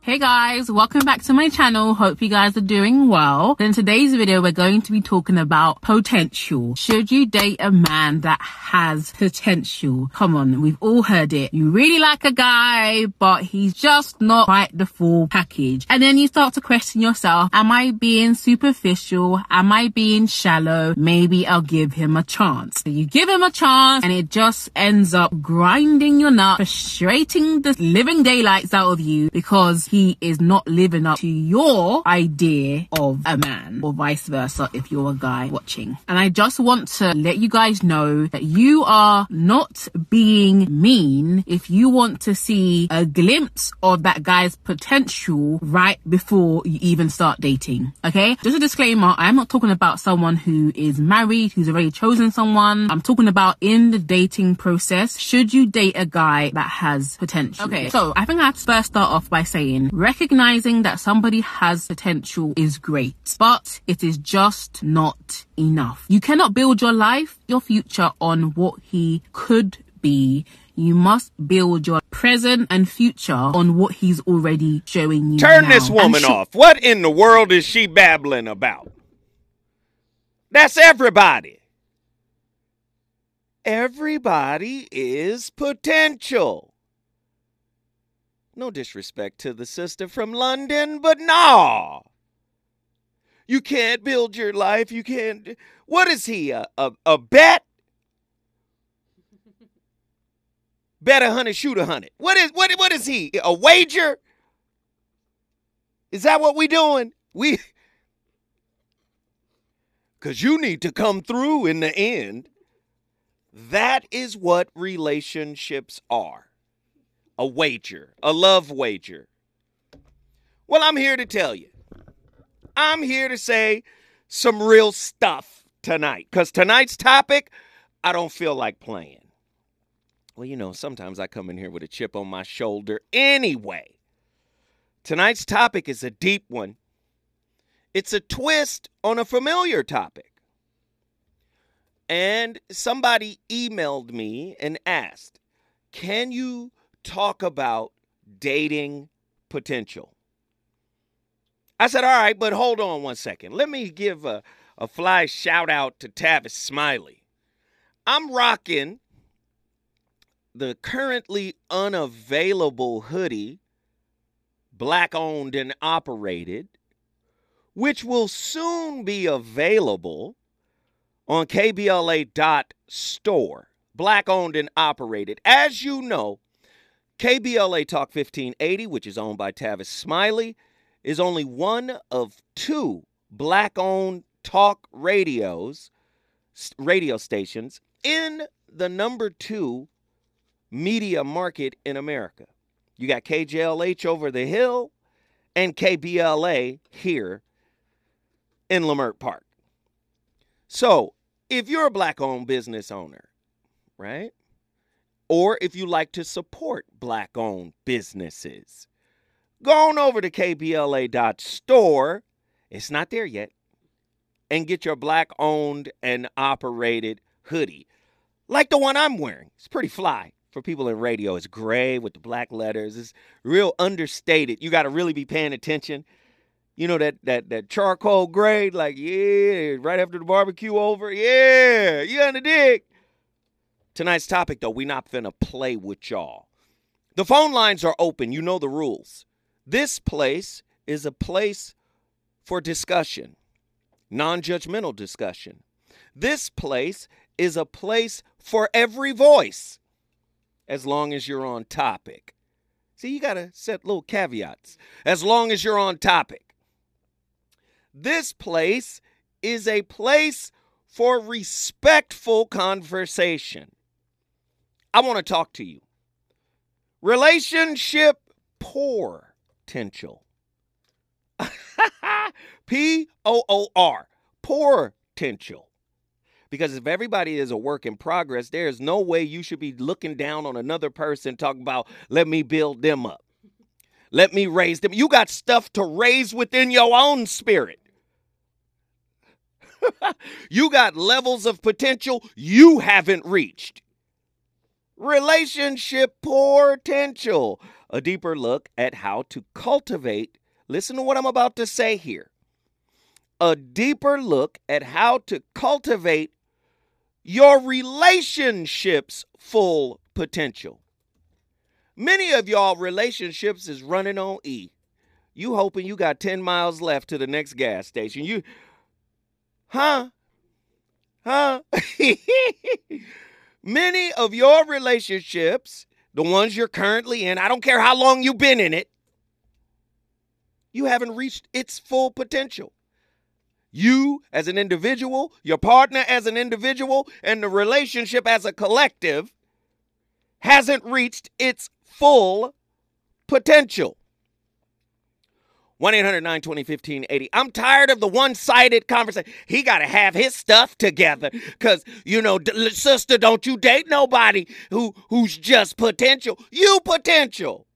Hey guys, welcome back to my channel. Hope you guys are doing well. In today's video, we're going to be talking about potential. Should you date a man that has potential? Come on, we've all heard it. You really like a guy, but he's just not quite the full package. And then you start to question yourself, am I being superficial? Am I being shallow? Maybe I'll give him a chance. So you give him a chance and it just ends up grinding your nut, frustrating the living daylights out of you because he he is not living up to your idea of a man or vice versa if you're a guy watching. And I just want to let you guys know that you are not being mean if you want to see a glimpse of that guy's potential right before you even start dating. Okay? Just a disclaimer, I'm not talking about someone who is married, who's already chosen someone. I'm talking about in the dating process, should you date a guy that has potential? Okay, so I think I have to first start off by saying recognizing that somebody has potential is great, but it is just not enough. You cannot build your life, your future on what he could be. You must build your present and future on what he's already showing you. Turn now. this woman sh- off. What in the world is she babbling about? That's everybody. Everybody is potential. No disrespect to the sister from London, but nah. You can't build your life. You can't. What is he? A, a, a bet? Bet a hundred, shoot a hundred. What is what? What is he? A wager? Is that what we doing? We. Because you need to come through in the end. That is what relationships are a wager, a love wager. Well, I'm here to tell you. I'm here to say some real stuff tonight because tonight's topic, I don't feel like playing. Well, you know, sometimes I come in here with a chip on my shoulder anyway. Tonight's topic is a deep one, it's a twist on a familiar topic. And somebody emailed me and asked, Can you talk about dating potential. I said, all right, but hold on one second. Let me give a, a fly shout out to Tavis Smiley. I'm rocking the currently unavailable hoodie, black owned and operated, which will soon be available on KBLA.store, black owned and operated. As you know, KBLA Talk 1580, which is owned by Tavis Smiley, is only one of two black owned talk radios, radio stations in the number two media market in America. You got KJLH over the hill and KBLA here in Leimert Park. So if you're a black owned business owner, right? Or if you like to support black owned businesses. Go on over to kbla.store. It's not there yet. And get your black owned and operated hoodie. Like the one I'm wearing. It's pretty fly for people in radio. It's gray with the black letters. It's real understated. You got to really be paying attention. You know that that that charcoal gray, like yeah, right after the barbecue over, yeah, you the dig. Tonight's topic, though, we not finna play with y'all. The phone lines are open. You know the rules. This place is a place for discussion, non judgmental discussion. This place is a place for every voice, as long as you're on topic. See, you got to set little caveats. As long as you're on topic. This place is a place for respectful conversation. I want to talk to you. Relationship poor potential. P O O R. Poor potential. Because if everybody is a work in progress, there is no way you should be looking down on another person talking about, let me build them up. Let me raise them. You got stuff to raise within your own spirit. you got levels of potential you haven't reached. Relationship potential. a deeper look at how to cultivate. Listen to what I'm about to say here. A deeper look at how to cultivate your relationship's full potential. Many of y'all relationships is running on E. You hoping you got 10 miles left to the next gas station. You Huh? Huh? Many of your relationships, the ones you're currently in, I don't care how long you've been in it, you haven't reached its full potential. You as an individual, your partner as an individual, and the relationship as a collective hasn't reached its full potential. 1 800 920 1580. I'm tired of the one sided conversation. He got to have his stuff together because, you know, d- sister, don't you date nobody who who's just potential. You potential.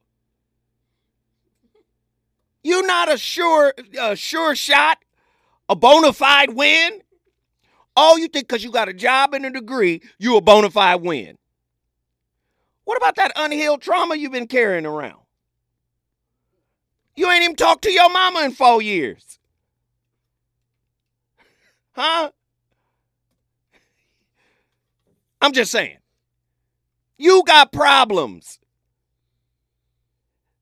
You not a sure, a sure shot, a bona fide win. Oh, you think because you got a job and a degree, you a bona fide win. What about that unhealed trauma you've been carrying around? You ain't even talked to your mama in four years. Huh? I'm just saying. You got problems.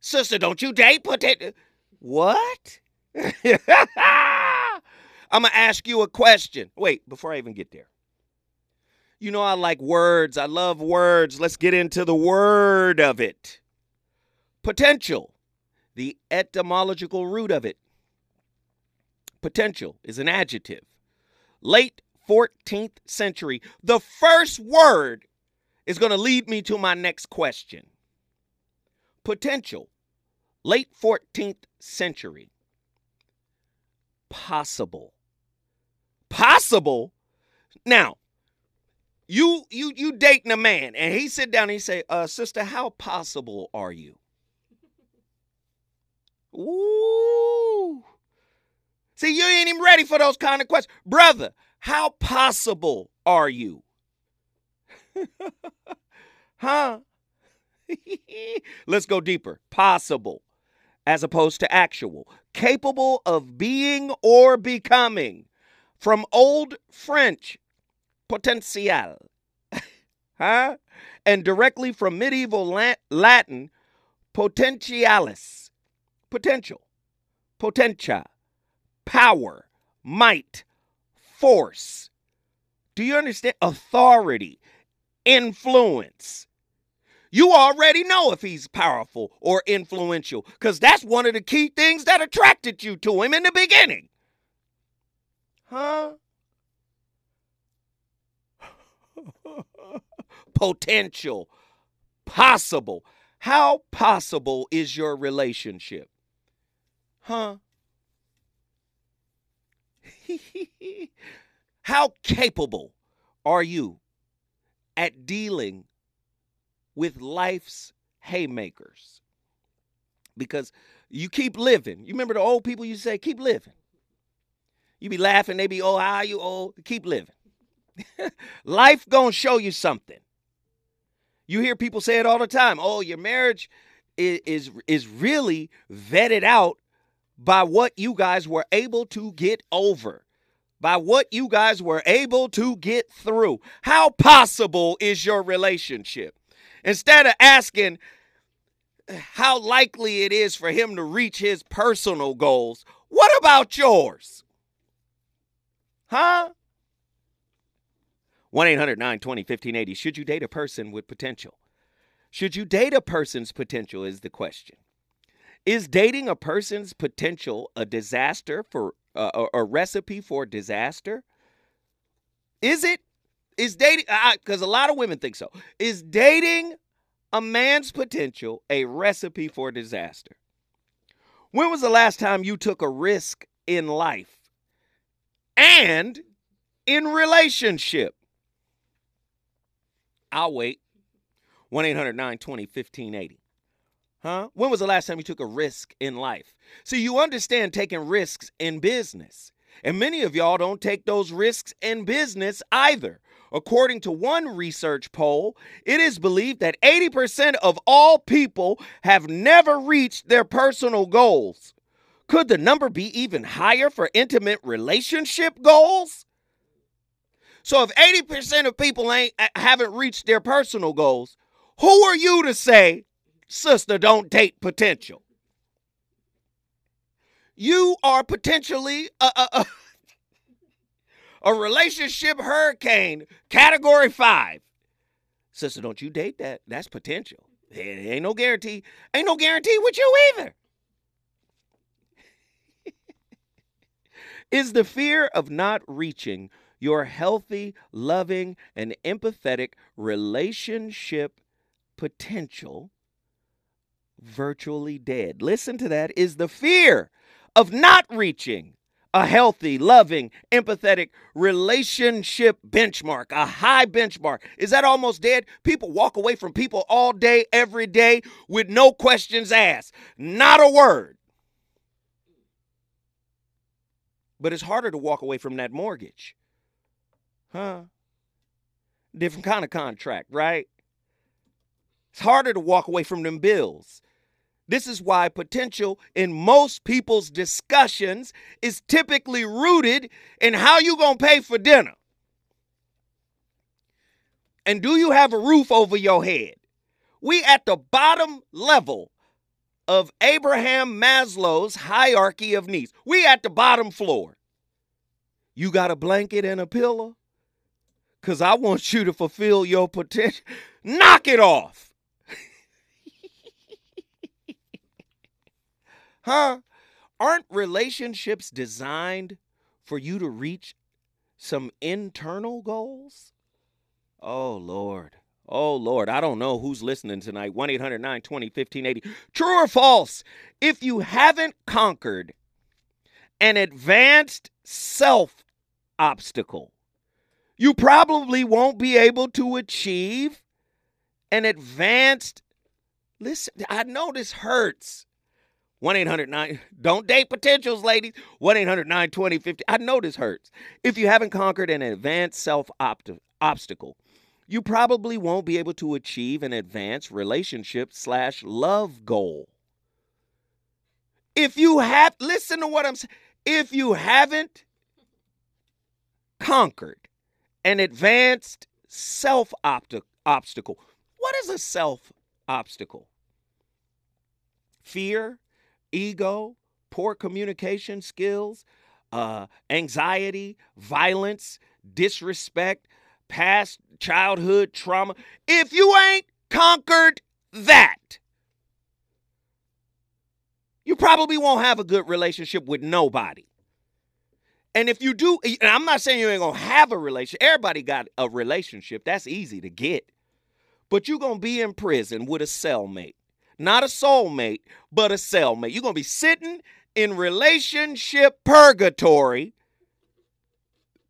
Sister, don't you date potato? What? I'm going to ask you a question. Wait, before I even get there. You know, I like words. I love words. Let's get into the word of it. Potential the etymological root of it. Potential is an adjective. Late 14th century. The first word is going to lead me to my next question. Potential. Late 14th century. Possible. Possible? Now, you you you dating a man and he sit down and he say, uh, sister, how possible are you? Ooh. See, you ain't even ready for those kind of questions. Brother, how possible are you? huh? Let's go deeper. Possible as opposed to actual. Capable of being or becoming. From Old French, potential. huh? And directly from medieval Latin, potentialis potential, potentia, power, might, force. Do you understand? Authority, influence. You already know if he's powerful or influential because that's one of the key things that attracted you to him in the beginning. Huh? Potential, possible. How possible is your relationship? Huh? How capable are you at dealing with life's haymakers? Because you keep living. You remember the old people you say, keep living. You be laughing, they be, oh, how are you old? Keep living. Life gonna show you something. You hear people say it all the time. Oh, your marriage is, is, is really vetted out by what you guys were able to get over, by what you guys were able to get through. How possible is your relationship? Instead of asking how likely it is for him to reach his personal goals, what about yours? Huh? 1 800 920 1580. Should you date a person with potential? Should you date a person's potential is the question. Is dating a person's potential a disaster for uh, a, recipe for disaster? Is it? Is dating because a lot of women think so. Is dating a man's potential a recipe for disaster? When was the last time you took a risk in life and in relationship? I'll wait. 1 800 920 1580. Huh? When was the last time you took a risk in life? See, you understand taking risks in business. And many of y'all don't take those risks in business either. According to one research poll, it is believed that 80% of all people have never reached their personal goals. Could the number be even higher for intimate relationship goals? So if 80% of people ain't haven't reached their personal goals, who are you to say, sister, don't date potential? You are potentially a, a, a, a relationship hurricane, category five. Sister, don't you date that. That's potential. ain't no guarantee. Ain't no guarantee with you either. Is the fear of not reaching your healthy, loving, and empathetic relationship potential virtually dead? Listen to that. Is the fear of not reaching a healthy, loving, empathetic relationship benchmark, a high benchmark. Is that almost dead? People walk away from people all day, every day with no questions asked, not a word. But it's harder to walk away from that mortgage. Huh? Different kind of contract, right? It's harder to walk away from them bills. This is why potential in most people's discussions is typically rooted in how you going to pay for dinner. And do you have a roof over your head? We at the bottom level of Abraham Maslow's hierarchy of needs. We at the bottom floor. You got a blanket and a pillow? Cuz I want you to fulfill your potential. Knock it off. Huh? Aren't relationships designed for you to reach some internal goals? Oh, Lord. Oh, Lord. I don't know who's listening tonight. 1 800 920 1580. True or false? If you haven't conquered an advanced self obstacle, you probably won't be able to achieve an advanced. Listen, I know this hurts. 1 800 9. Don't date potentials, ladies. 1 800 920 50. I know this hurts. If you haven't conquered an advanced self obstacle, you probably won't be able to achieve an advanced relationship slash love goal. If you have, listen to what I'm saying. If you haven't conquered an advanced self obstacle, what is a self obstacle? Fear, ego, poor communication skills, uh, anxiety, violence, disrespect, past childhood trauma. If you ain't conquered that, you probably won't have a good relationship with nobody. And if you do, and I'm not saying you ain't gonna have a relationship, everybody got a relationship. That's easy to get. But you're gonna be in prison with a cellmate not a soulmate, but a cellmate. You're going to be sitting in relationship purgatory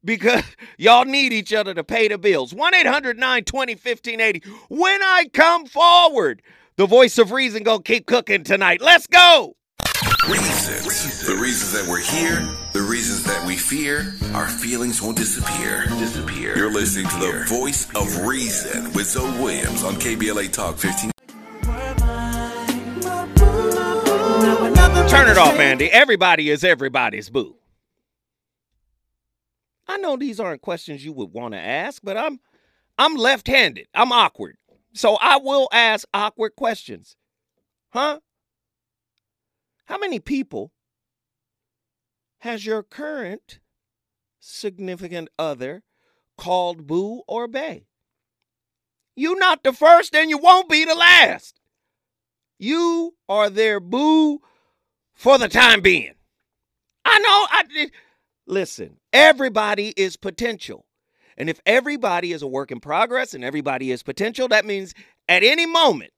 because y'all need each other to pay the bills. 1 800 920 1580. When I come forward, the voice of reason going to keep cooking tonight. Let's go. Reasons. The reasons that we're here, the reasons that we fear, our feelings won't disappear. Disappear. You're listening to the voice of reason with Zoe Williams on KBLA Talk 15. Turn it off, Andy. Everybody is everybody's boo. I know these aren't questions you would want to ask, but I'm I'm left-handed. I'm awkward. So I will ask awkward questions. Huh? How many people has your current significant other called boo or bay? You not the first and you won't be the last. You are their boo for the time being. I know. I listen. Everybody is potential, and if everybody is a work in progress and everybody is potential, that means at any moment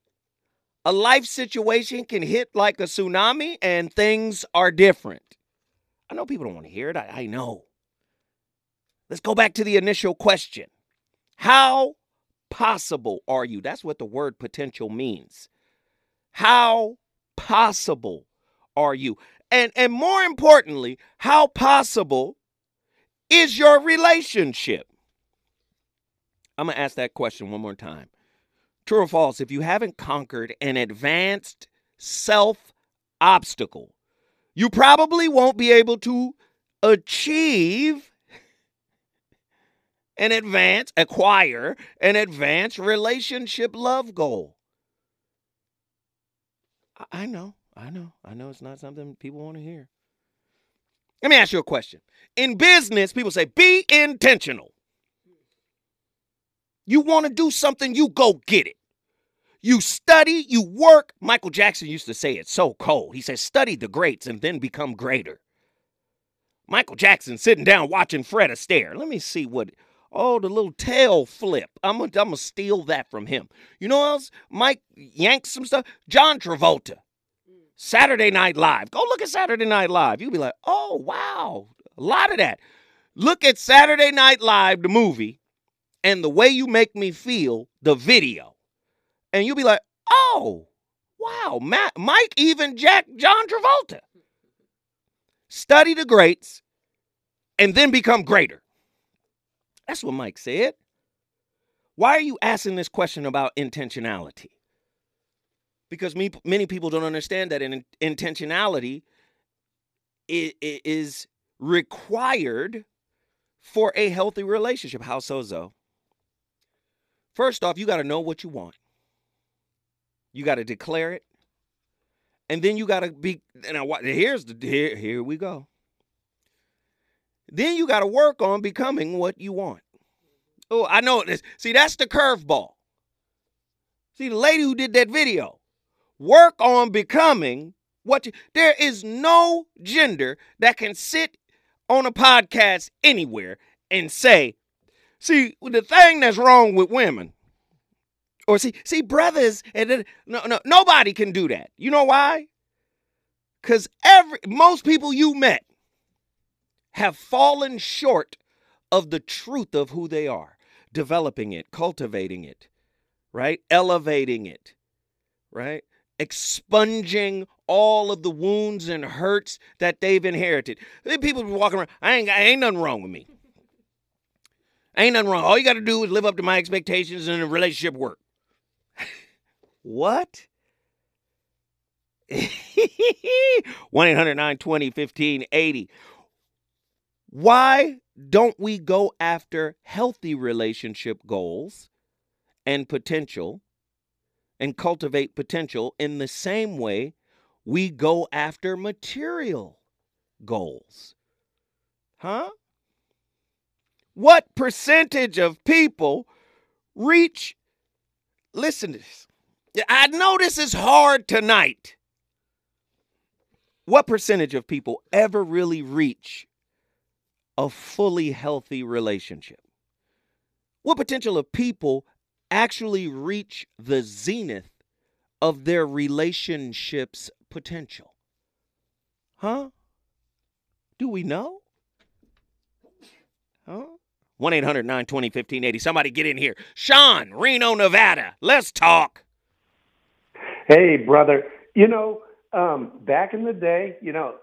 a life situation can hit like a tsunami and things are different. I know people don't want to hear it. I, I know. Let's go back to the initial question. How possible are you? That's what the word potential means. How possible are you? And and more importantly, how possible is your relationship? I'm going to ask that question one more time. True or false, if you haven't conquered an advanced self obstacle, you probably won't be able to achieve an advance, acquire an advanced relationship love goal. I know, I know, I know it's not something people want to hear. Let me ask you a question. In business, people say, be intentional. You want to do something, you go get it. You study, you work. Michael Jackson used to say it so cold. He says, study the greats and then become greater. Michael Jackson sitting down watching Fred Astaire. Let me see what. Oh, the little tail flip. I'm gonna, I'm gonna steal that from him. You know else? Mike yanks some stuff. John Travolta. Saturday Night Live. Go look at Saturday Night Live. You'll be like, oh, wow. A lot of that. Look at Saturday Night Live, the movie, and the way you make me feel, the video. And you'll be like, oh, wow. Matt, Mike even Jack John Travolta. Study the greats and then become greater. That's what Mike said. Why are you asking this question about intentionality? Because me, many people don't understand that in, intentionality is required for a healthy relationship. How so, Zoe? First off, you got to know what you want. You got to declare it. And then you got to be now here's the here here we go. Then you got to work on becoming what you want. Oh, I know this. See, that's the curveball. See, the lady who did that video, work on becoming what you, there is no gender that can sit on a podcast anywhere and say, see, the thing that's wrong with women, or see, see, brothers, and no, no, nobody can do that. You know why? Because every most people you met have fallen short of the truth of who they are, developing it, cultivating it, right? Elevating it, right? Expunging all of the wounds and hurts that they've inherited. People be walking around, I ain't, I ain't nothing wrong with me. Ain't nothing wrong. All you got to do is live up to my expectations and the relationship work. what? 1 800 920 1580. Why don't we go after healthy relationship goals and potential and cultivate potential in the same way we go after material goals? Huh? What percentage of people reach? Listen to this. I know this is hard tonight. What percentage of people ever really reach a fully healthy relationship? What potential of people actually reach the zenith of their relationship's potential? Huh? Do we know? Huh? 1 800 920 1580. Somebody get in here. Sean, Reno, Nevada. Let's talk. Hey, brother. You know, um, back in the day, you know,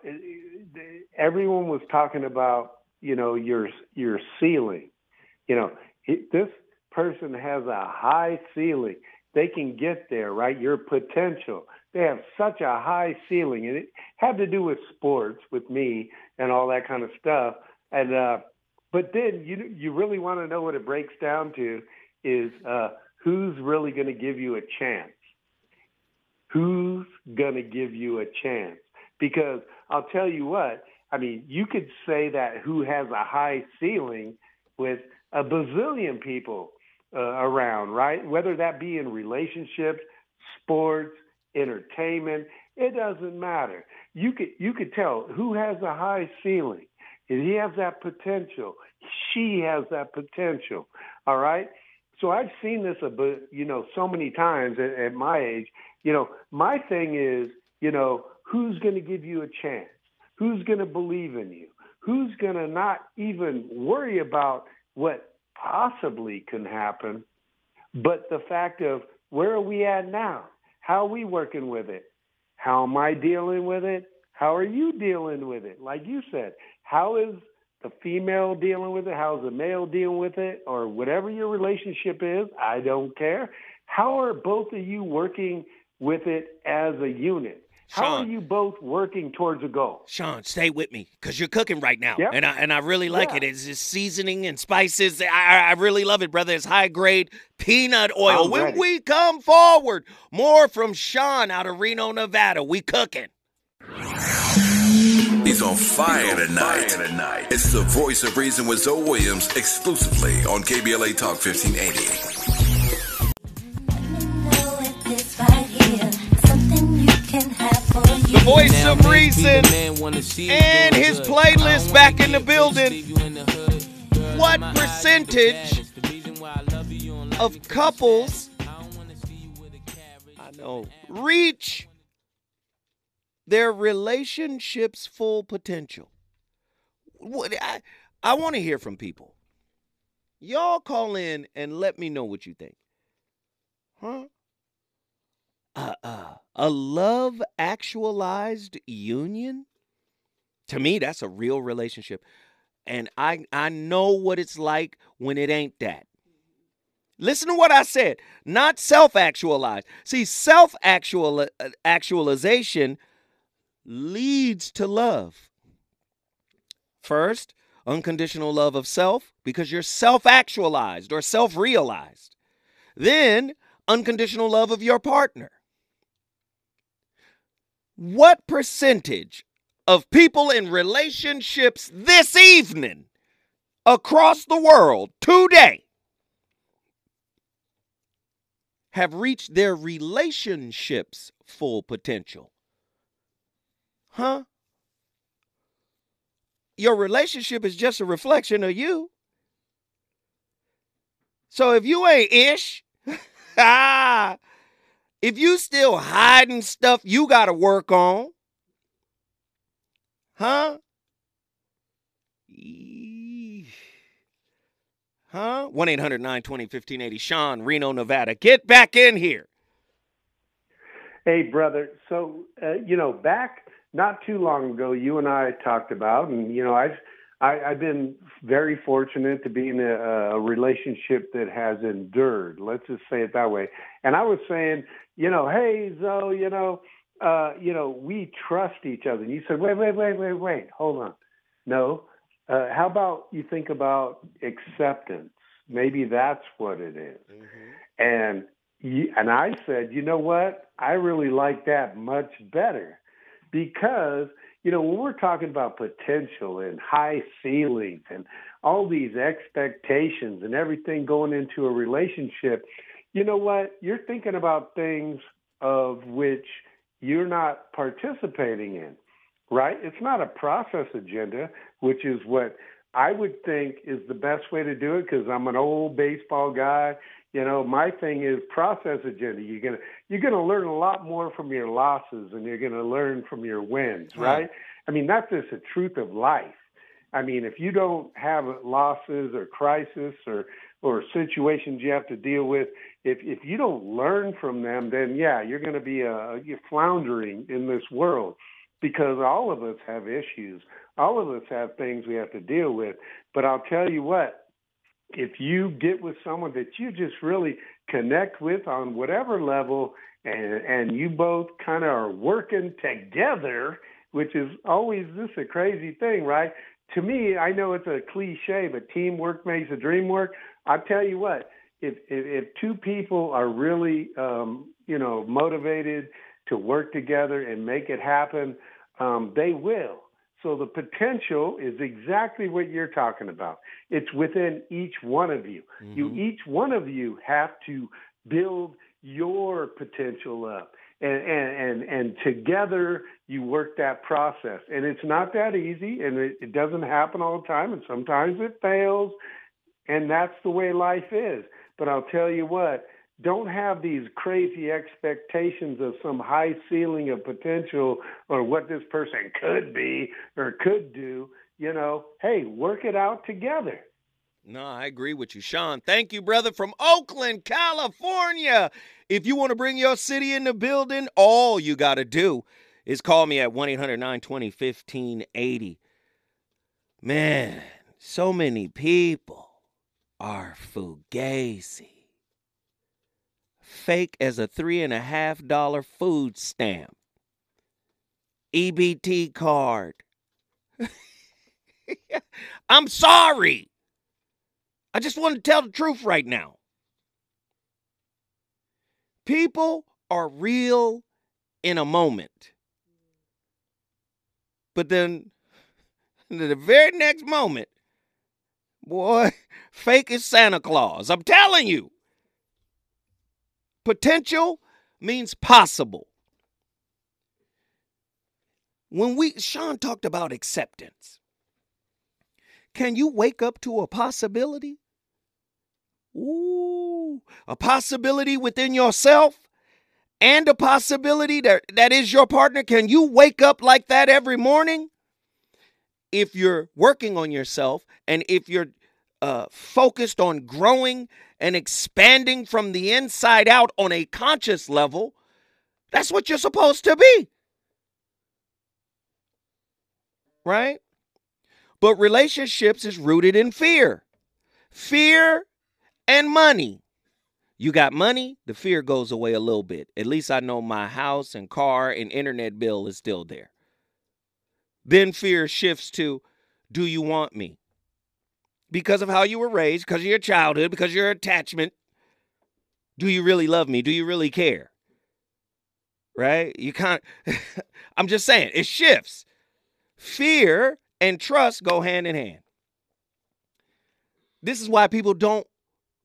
everyone was talking about you know your your ceiling. You know, it, this person has a high ceiling. They can get there, right? Your potential. They have such a high ceiling, and it had to do with sports, with me, and all that kind of stuff. And uh, but then you you really want to know what it breaks down to is uh, who's really going to give you a chance. Who's going to give you a chance? Because I'll tell you what, I mean, you could say that who has a high ceiling with a bazillion people uh, around, right? Whether that be in relationships, sports, entertainment, it doesn't matter. You could you could tell who has a high ceiling. If He has that potential. She has that potential. All right. So I've seen this a bit, you know, so many times at, at my age. You know, my thing is, you know, who's going to give you a chance? Who's going to believe in you? Who's going to not even worry about what possibly can happen, but the fact of where are we at now? How are we working with it? How am I dealing with it? How are you dealing with it? Like you said, how is the female dealing with it? How's the male dealing with it? Or whatever your relationship is, I don't care. How are both of you working with it as a unit? How are you both working towards a goal? Sean, stay with me because you're cooking right now, Yep. and I and I really like Yeah. it. It's just seasoning and spices. I, I I really love it, brother. It's high grade peanut oil. I'm when ready. we come forward, more from Sean out of Reno, Nevada. We cooking. He's on fire tonight. It's the voice of reason with Zoe Williams exclusively on KBLA Talk 1580. Voice of reason and his playlist back in the building. What percentage of couples I know reach their relationship's full potential? What I I want to hear from people. Y'all call in and let me know what you think. Huh? Uh, uh, a love actualized union? To me, that's a real relationship. And I I know what it's like when it ain't that. Listen to what I said. Not self-actualized. See, self-actual actualization leads to love. First, unconditional love of self because you're self-actualized or self-realized. Then, unconditional love of your partner. What percentage of people in relationships this evening across the world today have reached their relationships' full potential? Huh? Your relationship is just a reflection of you. So if you ain't ish, ah, if you still hiding stuff you got to work on, huh? Huh? 1 800 920 1580. Sean, Reno, Nevada. Get back in here. Hey, brother. So, uh, you know, back not too long ago, you and I talked about, and you know, I've I, I've been very fortunate to be in a, a relationship that has endured. Let's just say it that way. And I was saying, you know, hey, Zoe, you know, uh, you know, we trust each other. And you said, wait, wait, wait, wait, wait, hold on. No. Uh, how about you think about acceptance? Maybe that's what it is. And you, and I said, you know what? I really like that much better because you know when we're talking about potential and high ceilings and all these expectations and everything going into a relationship, you know what? You're thinking about things of which you're not participating in, right? It's not a process agenda, which is what I would think is the best way to do it because I'm an old baseball guy. You know, my thing is process agenda. You're gonna you're gonna learn a lot more from your losses and you're gonna learn from your wins, Right. right? I mean, that's just the truth of life. I mean, if you don't have losses or crisis or or situations you have to deal with, if if you don't learn from them, then yeah, you're going to be uh, you're floundering in this world because all of us have issues. All of us have things we have to deal with. But I'll tell you what, if you get with someone that you just really connect with on whatever level and and you both kind of are working together, which is always just a crazy thing, right? To me, I know it's a cliche, but teamwork makes the dream work. I tell you what, if if, if two people are really um, you know motivated to work together and make it happen, um, they will. So the potential is exactly what you're talking about. It's within each one of you. You each one of you have to build your potential up. And, and and and together you work that process. And it's not that easy and it, it doesn't happen all the time and sometimes it fails and that's the way life is. But I'll tell you what, don't have these crazy expectations of some high ceiling of potential or what this person could be or could do. You know, hey, work it out together. No, I agree with you, Sean. Thank you, brother, from Oakland, California. If you want to bring your city in the building, all you got to do is call me at 1 800 920 1580. Man, so many people are fugazi. Fake as a three and a half dollar food stamp. EBT card. I'm sorry. I just want to tell the truth right now. People are real in a moment. But then the very next moment, boy, fake is Santa Claus. I'm telling you. Potential means possible. When we, Sean talked about acceptance. Can you wake up to a possibility? Ooh, a possibility within yourself and a possibility that, that is your partner. Can you wake up like that every morning? If you're working on yourself and if you're uh, focused on growing and expanding from the inside out on a conscious level, that's what you're supposed to be. Right? But relationships is rooted in fear. Fear and money. You got money, the fear goes away a little bit. At least I know my house and car and internet bill is still there. Then fear shifts to do you want me? Because of how you were raised, because of your childhood, because of your attachment. Do you really love me? Do you really care? Right? You can't, I'm just saying, it shifts. Fear and trust go hand in hand. This is why people don't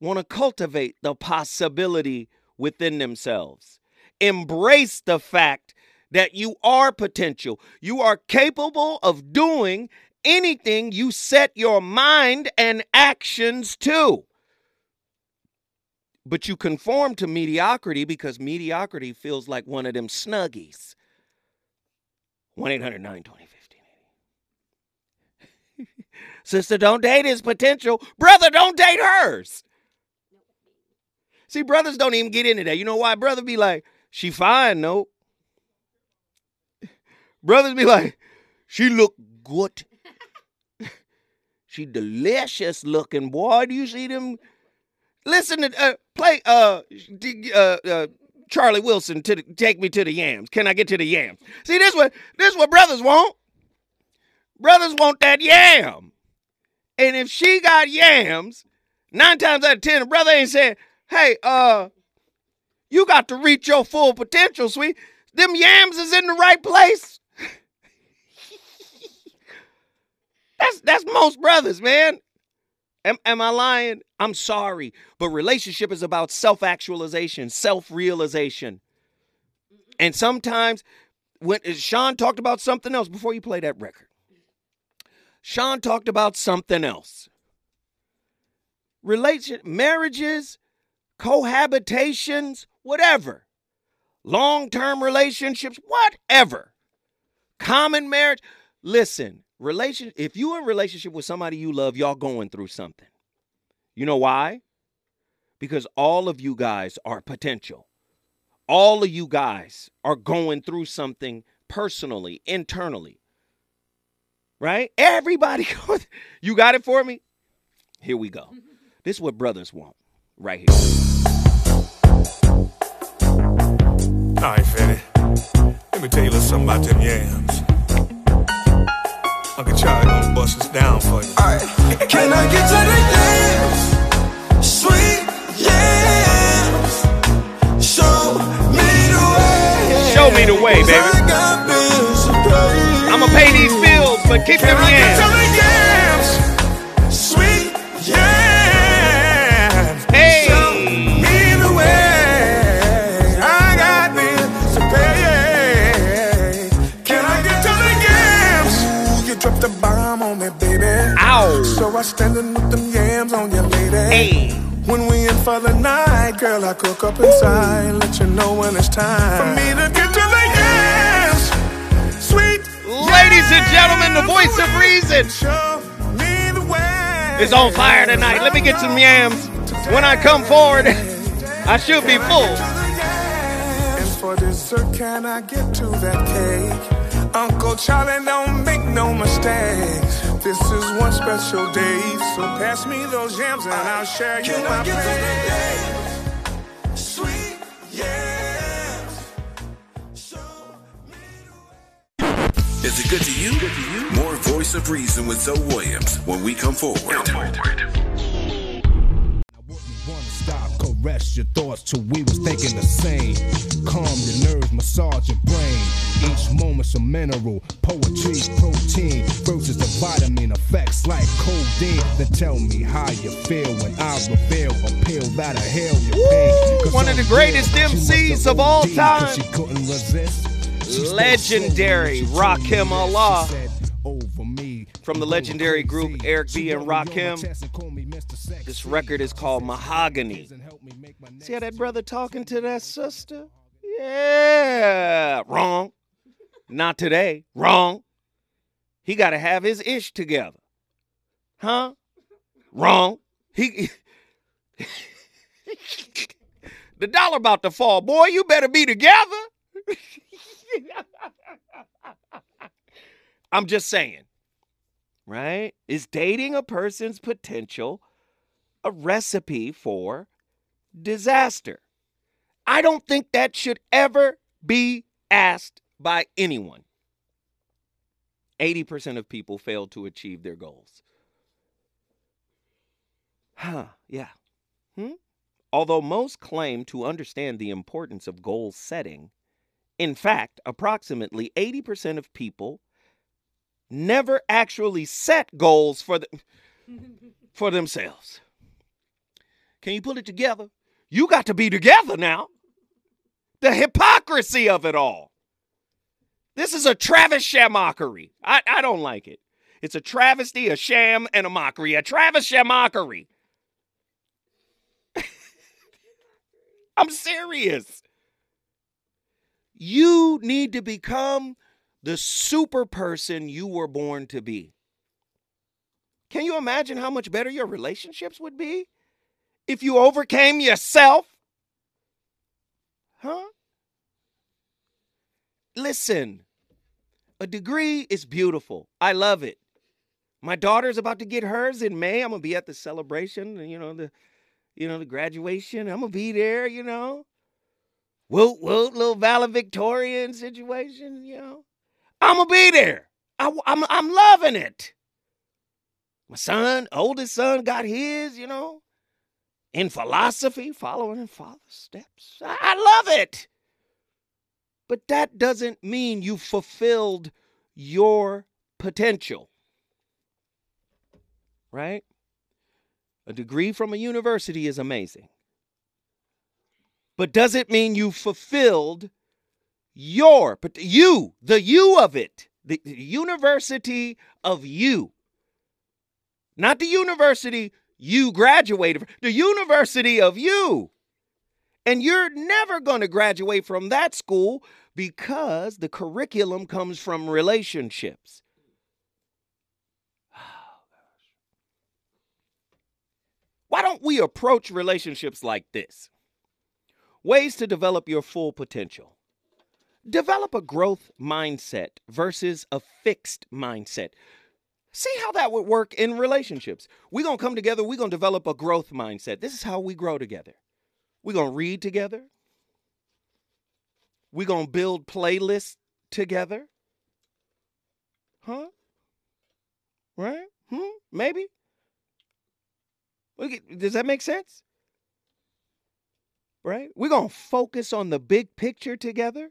want to cultivate the possibility within themselves. Embrace the fact that you are potential. You are capable of doing anything you set your mind and actions to. But you conform to mediocrity because mediocrity feels like one of them snuggies. 1 800 920 Sister, don't date his potential. Brother, don't date hers. See, brothers don't even get into that. You know why? Brother be like, she fine, no. Brothers be like, she look good. She delicious looking, boy. Do you see them? Listen to uh, play uh, uh, uh Charlie Wilson to the, take me to the yams. Can I get to the yams? See, this what this what brothers want. Brothers want that yam. And if she got yams, nine times out of ten, the brother ain't saying, hey, uh, you got to reach your full potential, sweet. Them yams is in the right place. That's that's most brothers, man. Am, am I lying? I'm sorry. But relationship is about self-actualization, self-realization. And sometimes when uh, Sean talked about something else before you play that record. Sean talked about something else. Relation marriages cohabitations, whatever, long term relationships, whatever, common marriage. Listen, relation. If you're in relationship with somebody you love, y'all going through something. You know why? Because all of you guys are potential. All of you guys are going through something personally, internally. Right? Everybody, you got it for me? Here we go. This is what brothers want right here. All right, Fanny. Let me tell you a little something about them yams. Uncle Charlie gonna bust us down for you. All right. Can I get to the yams? Sweet yams. Show me the way. Show me the way, baby. I'ma pay these bills, but keep Can them yams. Standing with them yams on your lady. Hey. When we in for the night, girl, I cook up inside. Let you know when it's time for me to get to the yams. Sweet. Ladies and gentlemen, the voice of reason is on fire tonight. Let me get some yams. When I come forward, I should be full. And for dessert, can I get to that cake? Uncle Charlie, don't make no mistakes. This is one special day, so pass me those jams and I'll share you Can my I get the dance? Sweet, yes. Show me the way. Is it good to you? Good to you? More Voice of Reason with Zoe Williams when we come forward. wouldn't wanna caress your thoughts till we was thinking the same. Calm your nerves, massage your brain. Each moment's a mineral, poetry, protein versus the vitamin effects like codeine. Then tell me how you feel when I reveal a pill that'll heal your pain. one of the greatest MCs of all time. She couldn't resist. She Legendary sober when she Rakim told me this. Allah. "Over me, From the legendary group. Eric B. and rubbed me on my Rakim. chest and called me Mr. Sexy. This record is called Mahogany. and helped me make my See how that brother talking to that sister? Yeah. Wrong. Not today. Wrong. He got to have his ish together. Huh? Wrong. He. the dollar about to fall. Boy, you better be together. I'm just saying. Right? Is dating a person's potential a recipe for disaster? I don't think that should ever be asked by anyone. 80% of people fail to achieve their goals. Huh, yeah. Hmm? Although most claim to understand the importance of goal setting, in fact, approximately 80% of people never actually set goals for the, for themselves. Can you put it together? You got to be together now. The hypocrisy of it all. This is a Travis shamockery. I, I don't like it. It's a travesty, a sham, and a mockery. A Travis shamockery. I'm serious. You need to become the super person you were born to be. Can you imagine how much better your relationships would be if you overcame yourself? Huh? Listen, a degree is beautiful. I love it. My daughter's about to get hers in May. I'm gonna be at the celebration, you know, the you know, the graduation. I'm gonna be there, you know. Whoa, whoa, little valedictorian situation, you know. I'm gonna be there. I, I'm, I'm loving it. My son, oldest son, got his, you know, in philosophy, following in father's steps. I, I love it. But that doesn't mean you fulfilled your potential. Right? A degree from a university is amazing. But does it mean you fulfilled your you, the you of it, the, university of you. Not the university you graduated from, the university of you. And you're never going to graduate from that school because the curriculum comes from relationships. Why don't we approach relationships like this? Ways to develop your full potential. Develop a growth mindset versus a fixed mindset. See how that would work in relationships. We're going to come together, we're going to develop a growth mindset. This is how we grow together. We're going to read together. We're going to build playlists together. Huh? Right? Hmm? Maybe? Does that make sense? Right? We're going to focus on the big picture together.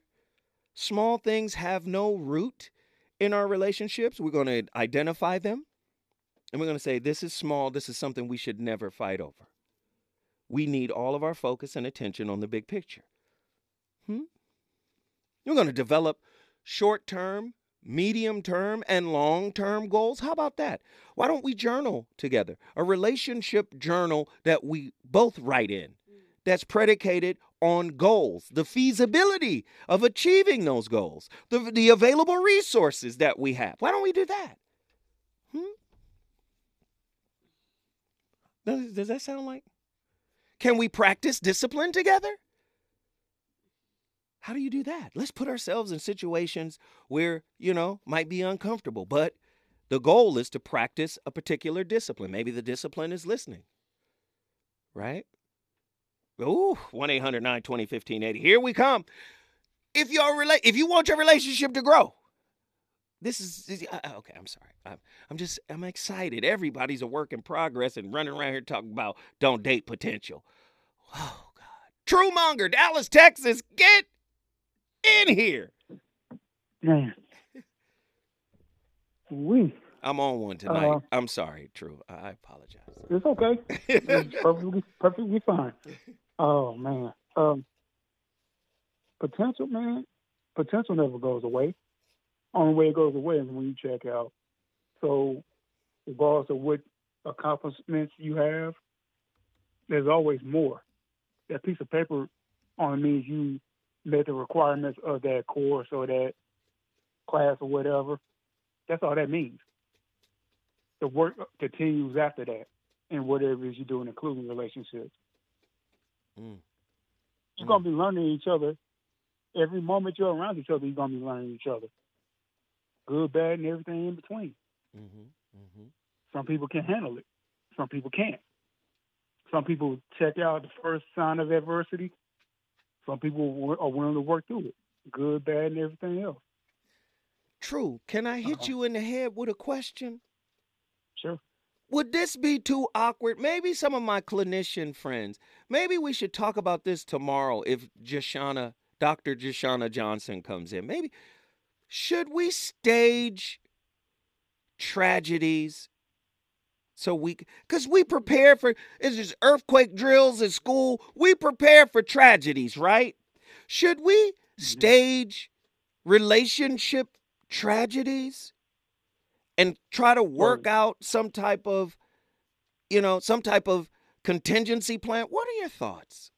Small things have no root in our relationships. We're going to identify them. And we're going to say, this is small. This is something we should never fight over. We need all of our focus and attention on the big picture. Hmm? We're going to develop short term, medium term, and long term goals. How about that? Why don't we journal together? A relationship journal that we both write in that's predicated on goals, the feasibility of achieving those goals, the, the available resources that we have. Why don't we do that? Hmm? Does, does that sound like? Can we practice discipline together? How do you do that? Let's put ourselves in situations where, you know, might be uncomfortable, but the goal is to practice a particular discipline. Maybe the discipline is listening, right? Ooh, 1 800 920 1580. Here we come. If, your rela- if you want your relationship to grow, this is, is- uh, uh, okay. I'm sorry. I'm, I'm just I'm excited. Everybody's a work in progress and running around here talking about don't date potential. Oh God, True Monger, Dallas, Texas, get in here. Man. We. I'm on one tonight. Uh, I'm sorry, True. I I apologize. It's okay. It's perfectly perfectly fine. Oh man. Um potential man, potential never goes away. Only way it goes away is when you check out. So regardless of what accomplishments you have, there's always more. That piece of paper only means you met the requirements of that course or that class or whatever. That's all that means. The work continues after that and whatever it is you're doing, including relationships. Mm. You're gonna be learning each other. Every moment you're around each other, you're gonna be learning each other. Good, bad, and everything in between. Mm-hmm. Mm-hmm. Some people can handle it. Some people can't. Some people check out the first sign of adversity. Some people are willing to work through it. Good, bad, and everything else. True. Can I hit Uh-huh. you in the head with a question? Would this be too awkward? Maybe some of my clinician friends, maybe we should talk about this tomorrow if Jashana, Dr. Jashana Johnson comes in. Maybe should we stage tragedies so we because we prepare for is this earthquake drills at school we prepare for tragedies right should we mm-hmm. stage relationship tragedies and try to work out some type of you know some type of contingency plan what are your thoughts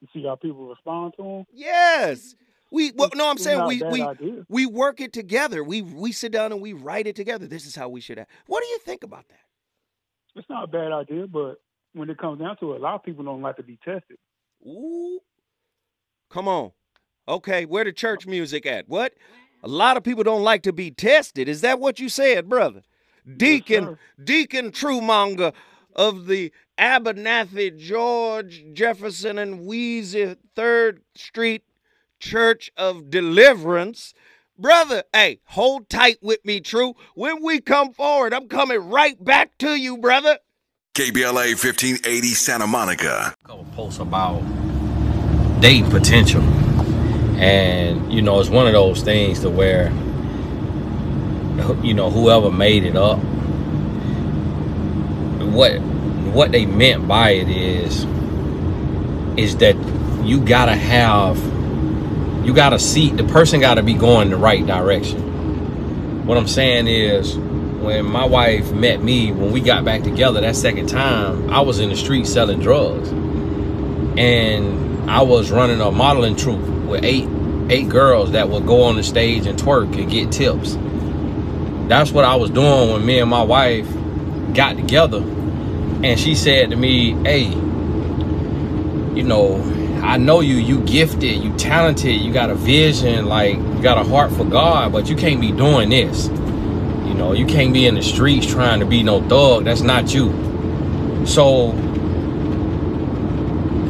You see how people respond to them? yes we well, no i'm saying we we idea. we work it together we we sit down and we write it together this is how we should have what do you think about that It's not a bad idea, but when it comes down to it, a lot of people don't like to be tested. Ooh. Come on. Okay, where the church music at? What? A lot of people don't like to be tested. Is that what you said, brother? Deacon, sir. Deacon Truemonger of the Abernathy, George Jefferson and Weezy Third Street Church of Deliverance. Brother, hey, hold tight with me, True. When we come forward, I'm coming right back to you, brother. KBLA 1580 Santa Monica. couple posts about dating potential. And, you know, it's one of those things to where, you know, whoever made it up, what what they meant by it is is that you gotta have you gotta see the person gotta be going the right direction. What I'm saying is when my wife met me, when we got back together that second time, I was in the street selling drugs. And I was running a modeling troupe with eight eight girls that would go on the stage and twerk and get tips. That's what I was doing when me and my wife got together. And she said to me, Hey, you know, I know you, you gifted, you talented, you got a vision, like you got a heart for God, but you can't be doing this. You know, you can't be in the streets trying to be no thug. That's not you. So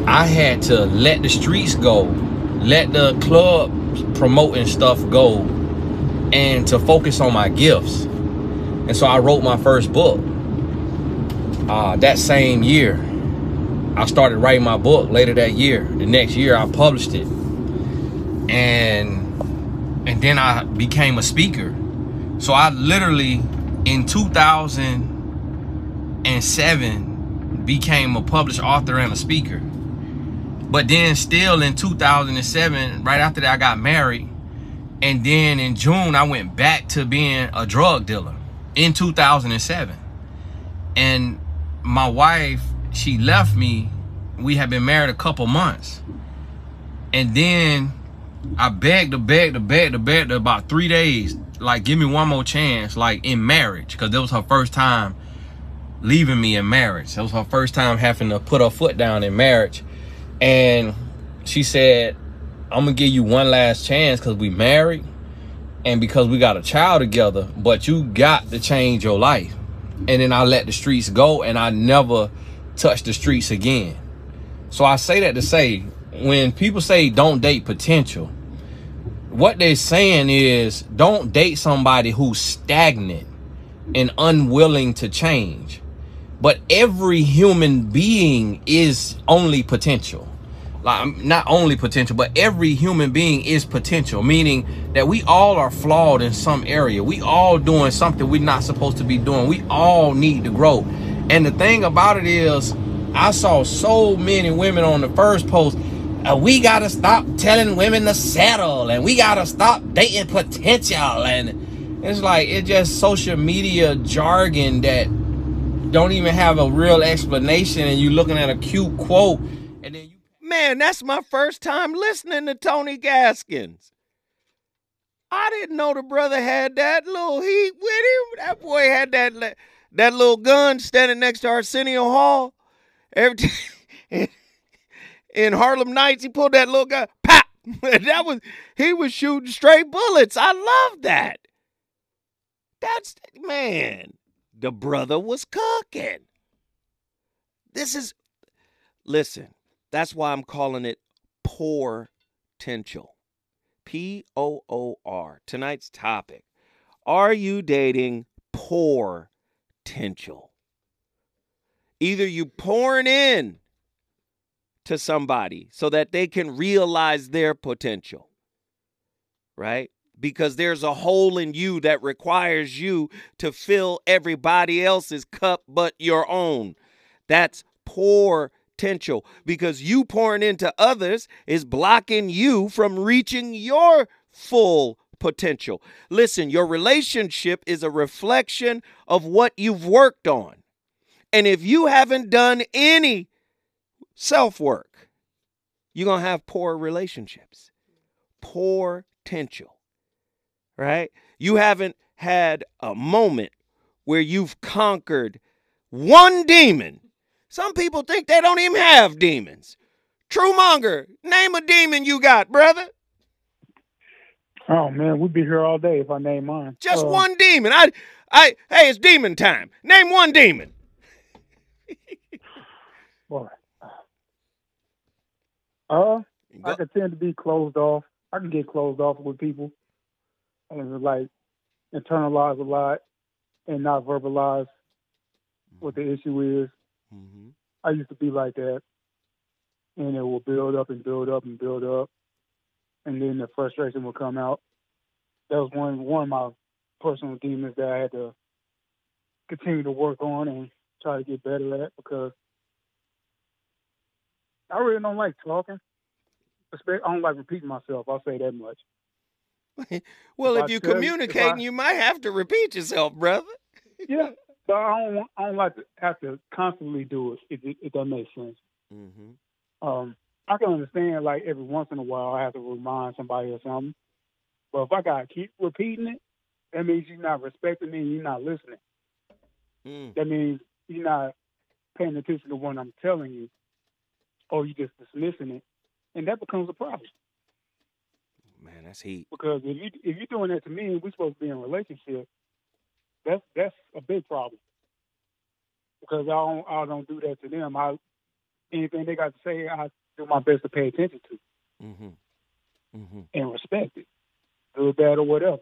I had to let the streets go, let the club promoting stuff go, and to focus on my gifts. And so I wrote my first book. Uh, that same year, I started writing my book later that year. The next year, I published it, and and then I became a speaker. So I literally in 2007 became a published author and a speaker. But then still in 2007, right after that I got married. And then in June I went back to being a drug dealer in 2007. And my wife, she left me. We had been married a couple months. And then I begged to beg to beg to beg to about three days. Like, give me one more chance, like in marriage. Because it was her first time leaving me in marriage. It was her first time having to put her foot down in marriage. And she said, I'm gonna give you one last chance because we married. and because we got a child together, but you got to change your life. And then I let the streets go and I never touch the streets again. So I say that to say when people say don't date potential, what they're saying is don't date somebody who's stagnant and unwilling to change. But every human being is only potential. Like not only potential, but every human being is potential, meaning that we all are flawed in some area. We all doing something we're not supposed to be doing. We all need to grow. And the thing about it is, I saw so many women on the first post. Uh, we gotta stop telling women to settle, and we gotta stop dating potential. And it's like it's just social media jargon that don't even have a real explanation, and you looking at a cute quote, and then you Man, that's my first time listening to Tony Gaskins. I didn't know the brother had that little heat with him. That boy had that that little gun standing next to Arsenio Hall. Every time in, Harlem Nights, he pulled that little gun. Pop! that was he was shooting straight bullets. I love that. That's man. The brother was cooking. This is listen. That's why I'm calling it poor potential. P O O R. Tonight's topic. Are you dating poor potential? Either you pouring in to somebody so that they can realize their potential, right? Because there's a hole in you that requires you to fill everybody else's cup but your own. That's poor potential because you pouring into others is blocking you from reaching your full potential. Listen, your relationship is a reflection of what you've worked on. And if you haven't done any self work, you're going to have poor relationships, poor potential, right? You haven't had a moment where you've conquered one demon some people think they don't even have demons. True Monger, name a demon you got, brother. Oh man, we'd be here all day if I name mine. Just Uh, one demon. I, I, hey, it's demon time. Name one demon. Boy. Uh, I could tend to be closed off. I can get closed off with people, and like internalize a lot and not verbalize what the issue is. Mhm. I used to be like that, and it will build up and build up and build up, and then the frustration will come out. That was one one of my personal demons that I had to continue to work on and try to get better at because I really don't like talking. I don't like repeating myself. I'll say that much. Well, If if you tell you- I- you might have to repeat yourself, brother. Yeah, but I don't. I don't like to have to constantly do it. If, it- if that makes sense. Mm-hmm. Um, I can understand like every once in a while I have to remind somebody of something. But if I gotta keep repeating it, that means you're not respecting me and you're not listening. Mm. That means you're not paying attention to what I'm telling you, or you're just dismissing it, and that becomes a problem. Man, that's heat. Because if you if you're doing that to me and we're supposed to be in a relationship, that's that's a big problem. Because I don't I don't do that to them. I anything they got to say, I do my best to pay attention to Mm-hmm. Mm-hmm. and respect it, good, bad, or whatever.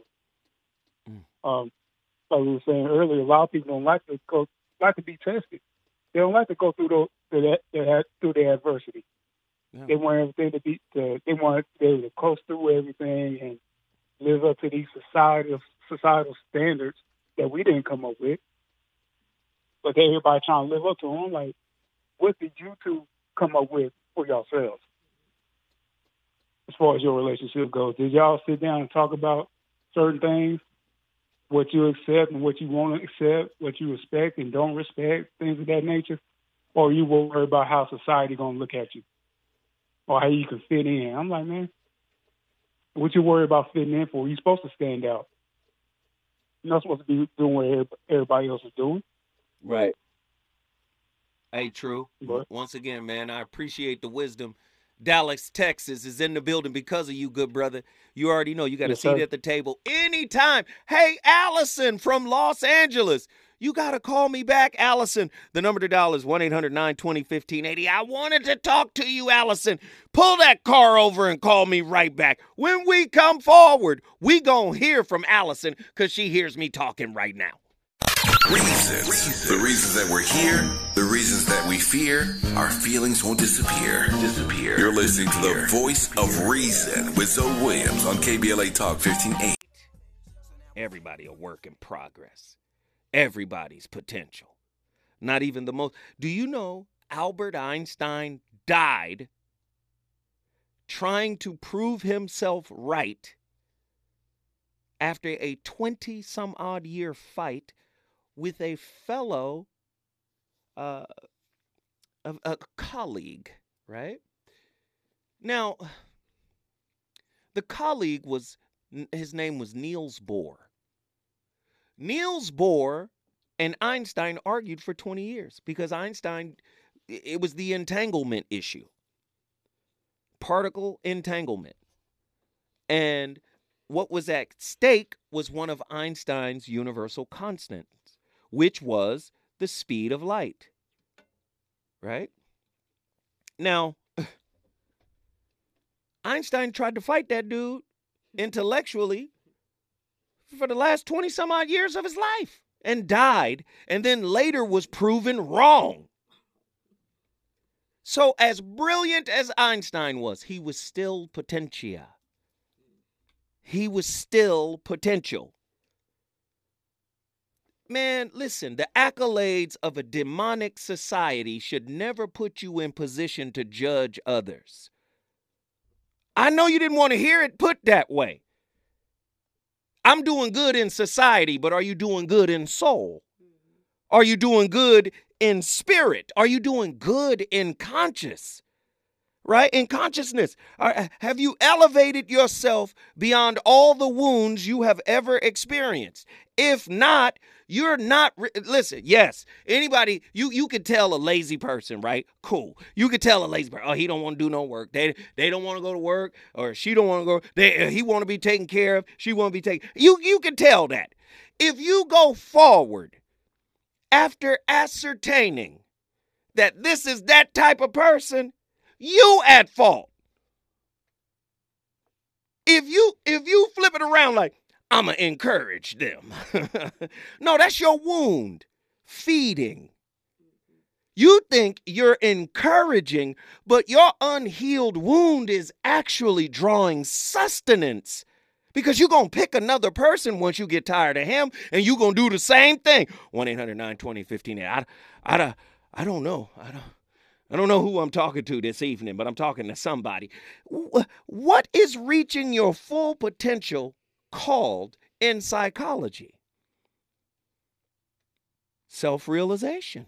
Mm. Um, like we were saying earlier, a lot of people don't like to go like to be tested. They don't like to go through the, through that, through the adversity. Yeah. They want everything to be to, they want able to coast through everything and live up to these societal societal standards that we didn't come up with. But they everybody trying to live up to them. Like, what did you two come up with for yourselves? As far as your relationship goes, did y'all sit down and talk about certain things, what you accept and what you want to accept, what you respect and don't respect, things of that nature, or you will worry about how society gonna look at you, or how you can fit in? I'm like, man, what you worry about fitting in for? You're supposed to stand out. You're not supposed to be doing what everybody else is doing. Right. Hey, true. But- Once again, man, I appreciate the wisdom Dallas, Texas is in the building because of you, good brother. You already know you got a Yes, seat sir. at the table anytime. Hey, Allison from Los Angeles. You got to call me back, Allison. The number to dial is 1 800 920 1580. I wanted to talk to you, Allison. Pull that car over and call me right back. When we come forward, we going to hear from Allison because she hears me talking right now. Reasons. The reasons that we're here, the reasons that we fear, our feelings won't disappear. Disappear. You're listening to the voice of reason with Zoe Williams on KBLA Talk 1580. Everybody a work in progress. Everybody's potential. Not even the most. Do you know Albert Einstein died trying to prove himself right after a 20 some odd year fight with a fellow, uh, a, a colleague, right? Now, the colleague was, his name was Niels Bohr. Niels Bohr and Einstein argued for 20 years because Einstein, it was the entanglement issue, particle entanglement. And what was at stake was one of Einstein's universal constants, which was the speed of light. Right? Now, Einstein tried to fight that dude intellectually for the last 20 some odd years of his life and died, and then later was proven wrong. So, as brilliant as Einstein was, he was still potentia. He was still potential. Man, listen, the accolades of a demonic society should never put you in position to judge others. I know you didn't want to hear it put that way. I'm doing good in society, but are you doing good in soul? Are you doing good in spirit? Are you doing good in conscious? Right? In consciousness. Have you elevated yourself beyond all the wounds you have ever experienced? If not, you're not listen, yes. Anybody you you could tell a lazy person, right? Cool. You could tell a lazy person, oh, he don't want to do no work. They they don't want to go to work or she don't want to go. They uh, he want to be taken care of. She want to be taken. You you can tell that. If you go forward after ascertaining that this is that type of person, you at fault. If you if you flip it around like I'ma encourage them. no, that's your wound feeding. You think you're encouraging, but your unhealed wound is actually drawing sustenance. Because you're going to pick another person once you get tired of him, and you're going to do the same thing. 1 800 920 15. I, I, I don't know. I don't. I don't know who I'm talking to this evening, but I'm talking to somebody. What is reaching your full potential called in psychology? Self realization.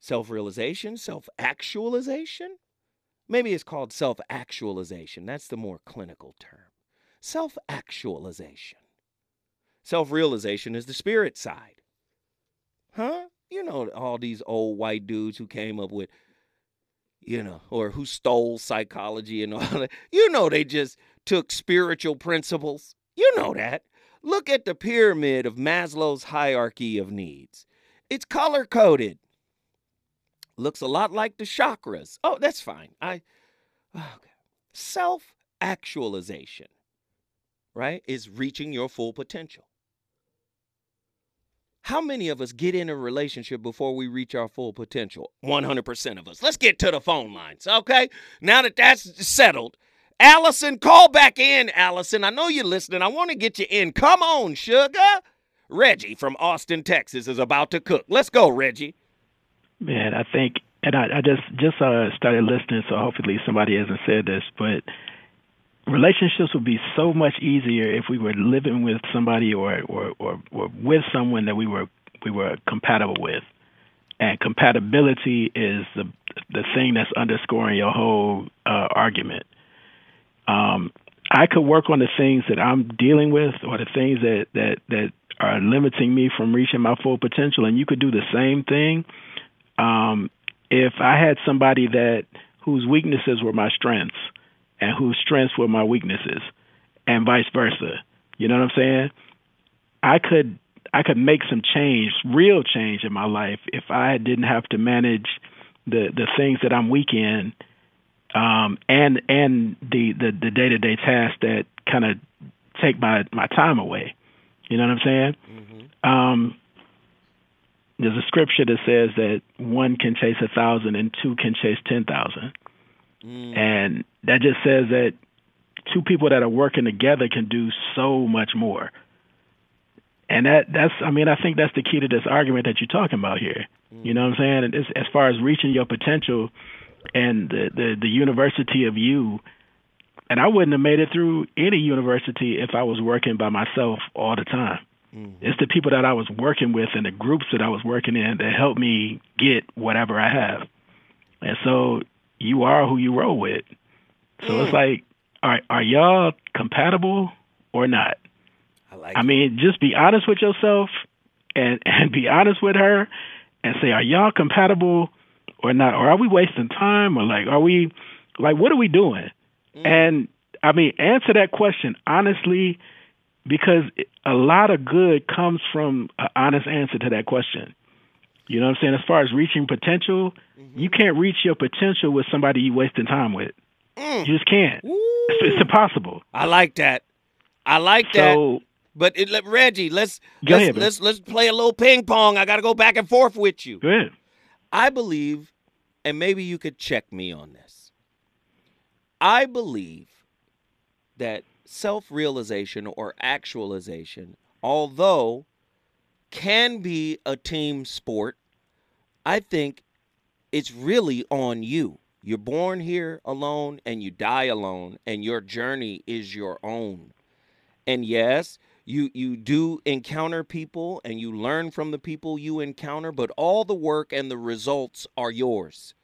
Self realization, self actualization. Maybe it's called self actualization. That's the more clinical term. Self actualization. Self realization is the spirit side. Huh? You know, all these old white dudes who came up with, you know, or who stole psychology and all that. You know, they just took spiritual principles. You know that. Look at the pyramid of Maslow's hierarchy of needs. It's color coded. Looks a lot like the chakras. Oh, that's fine. I okay. self actualization, right, is reaching your full potential. How many of us get in a relationship before we reach our full potential? 100% of us. Let's get to the phone lines, okay? Now that that's settled, Allison, call back in, Allison. I know you're listening. I want to get you in. Come on, sugar. Reggie from Austin, Texas is about to cook. Let's go, Reggie. Man, I think, and I, I just just uh, started listening, so hopefully somebody hasn't said this, but relationships would be so much easier if we were living with somebody or or, or, or with someone that we were we were compatible with. And compatibility is the the thing that's underscoring your whole uh, argument. Um, I could work on the things that I'm dealing with or the things that, that, that are limiting me from reaching my full potential, and you could do the same thing um, if I had somebody that whose weaknesses were my strengths and whose strengths were my weaknesses and vice versa. You know what I'm saying? I could I could make some change, real change in my life if I didn't have to manage the the things that I'm weak in um and and the the the day-to-day tasks that kind of take my my time away. You know what I'm saying? Um there's a scripture that says that one can chase a thousand and two can chase ten thousand. And that just says that two people that are working together can do so much more. And that that's I mean I think that's the key to this argument that you're talking about here. You know what I'm saying? And as far as reaching your potential and the, the the university of you and I wouldn't have made it through any university if I was working by myself all the time. Mm-hmm. It's the people that I was working with and the groups that I was working in that helped me get whatever I have. And so you are who you roll with. So it's mm. like, are are y'all compatible or not? I like. I mean, just be honest with yourself and and be honest with her and say, are y'all compatible or not? Or are we wasting time? Or like, are we like, what are we doing? Mm-hmm. And I mean, answer that question honestly, because a lot of good comes from an honest answer to that question. You know what I'm saying? As far as reaching potential, mm-hmm. you can't reach your potential with somebody you wasting time with. Mm. You just can't. It's, it's impossible. I like that. I like that. So But it, let- Reggie, let's let's, ahead, let's let's play a little ping pong. I got to go back and forth with you. go ahead. I believe, and maybe you could check me on this. I believe that self realization or actualization, although can be a team sport, I think it's really on you. You're born here alone and you die alone, and your journey is your own. And yes, you you do encounter people and you learn from the people you encounter, but all the work and the results are yours.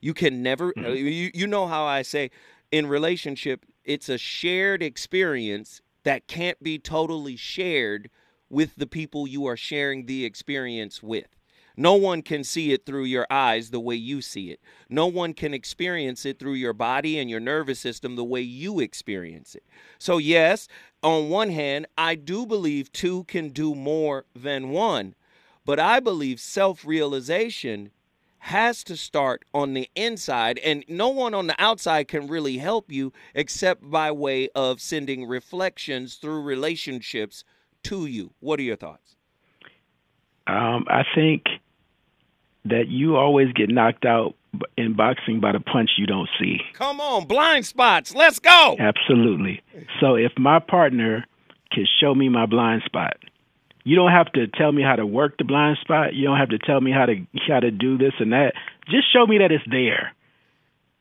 You can never uh, you, you know how I say in relationship it's a shared experience that can't be totally shared with the people you are sharing the experience with. No one can see it through your eyes the way you see it. No one can experience it through your body and your nervous system the way you experience it. So, yes, on one hand, I do believe two can do more than one, but I believe self realization has to start on the inside, and no one on the outside can really help you except by way of sending reflections through relationships to you. What are your thoughts? Um, I think that you always get knocked out in boxing by the punch you don't see. Come on, blind spots. Let's go. Absolutely. So if my partner can show me my blind spot, you don't have to tell me how to work the blind spot. You don't have to tell me how to how to do this and that. Just show me that it's there,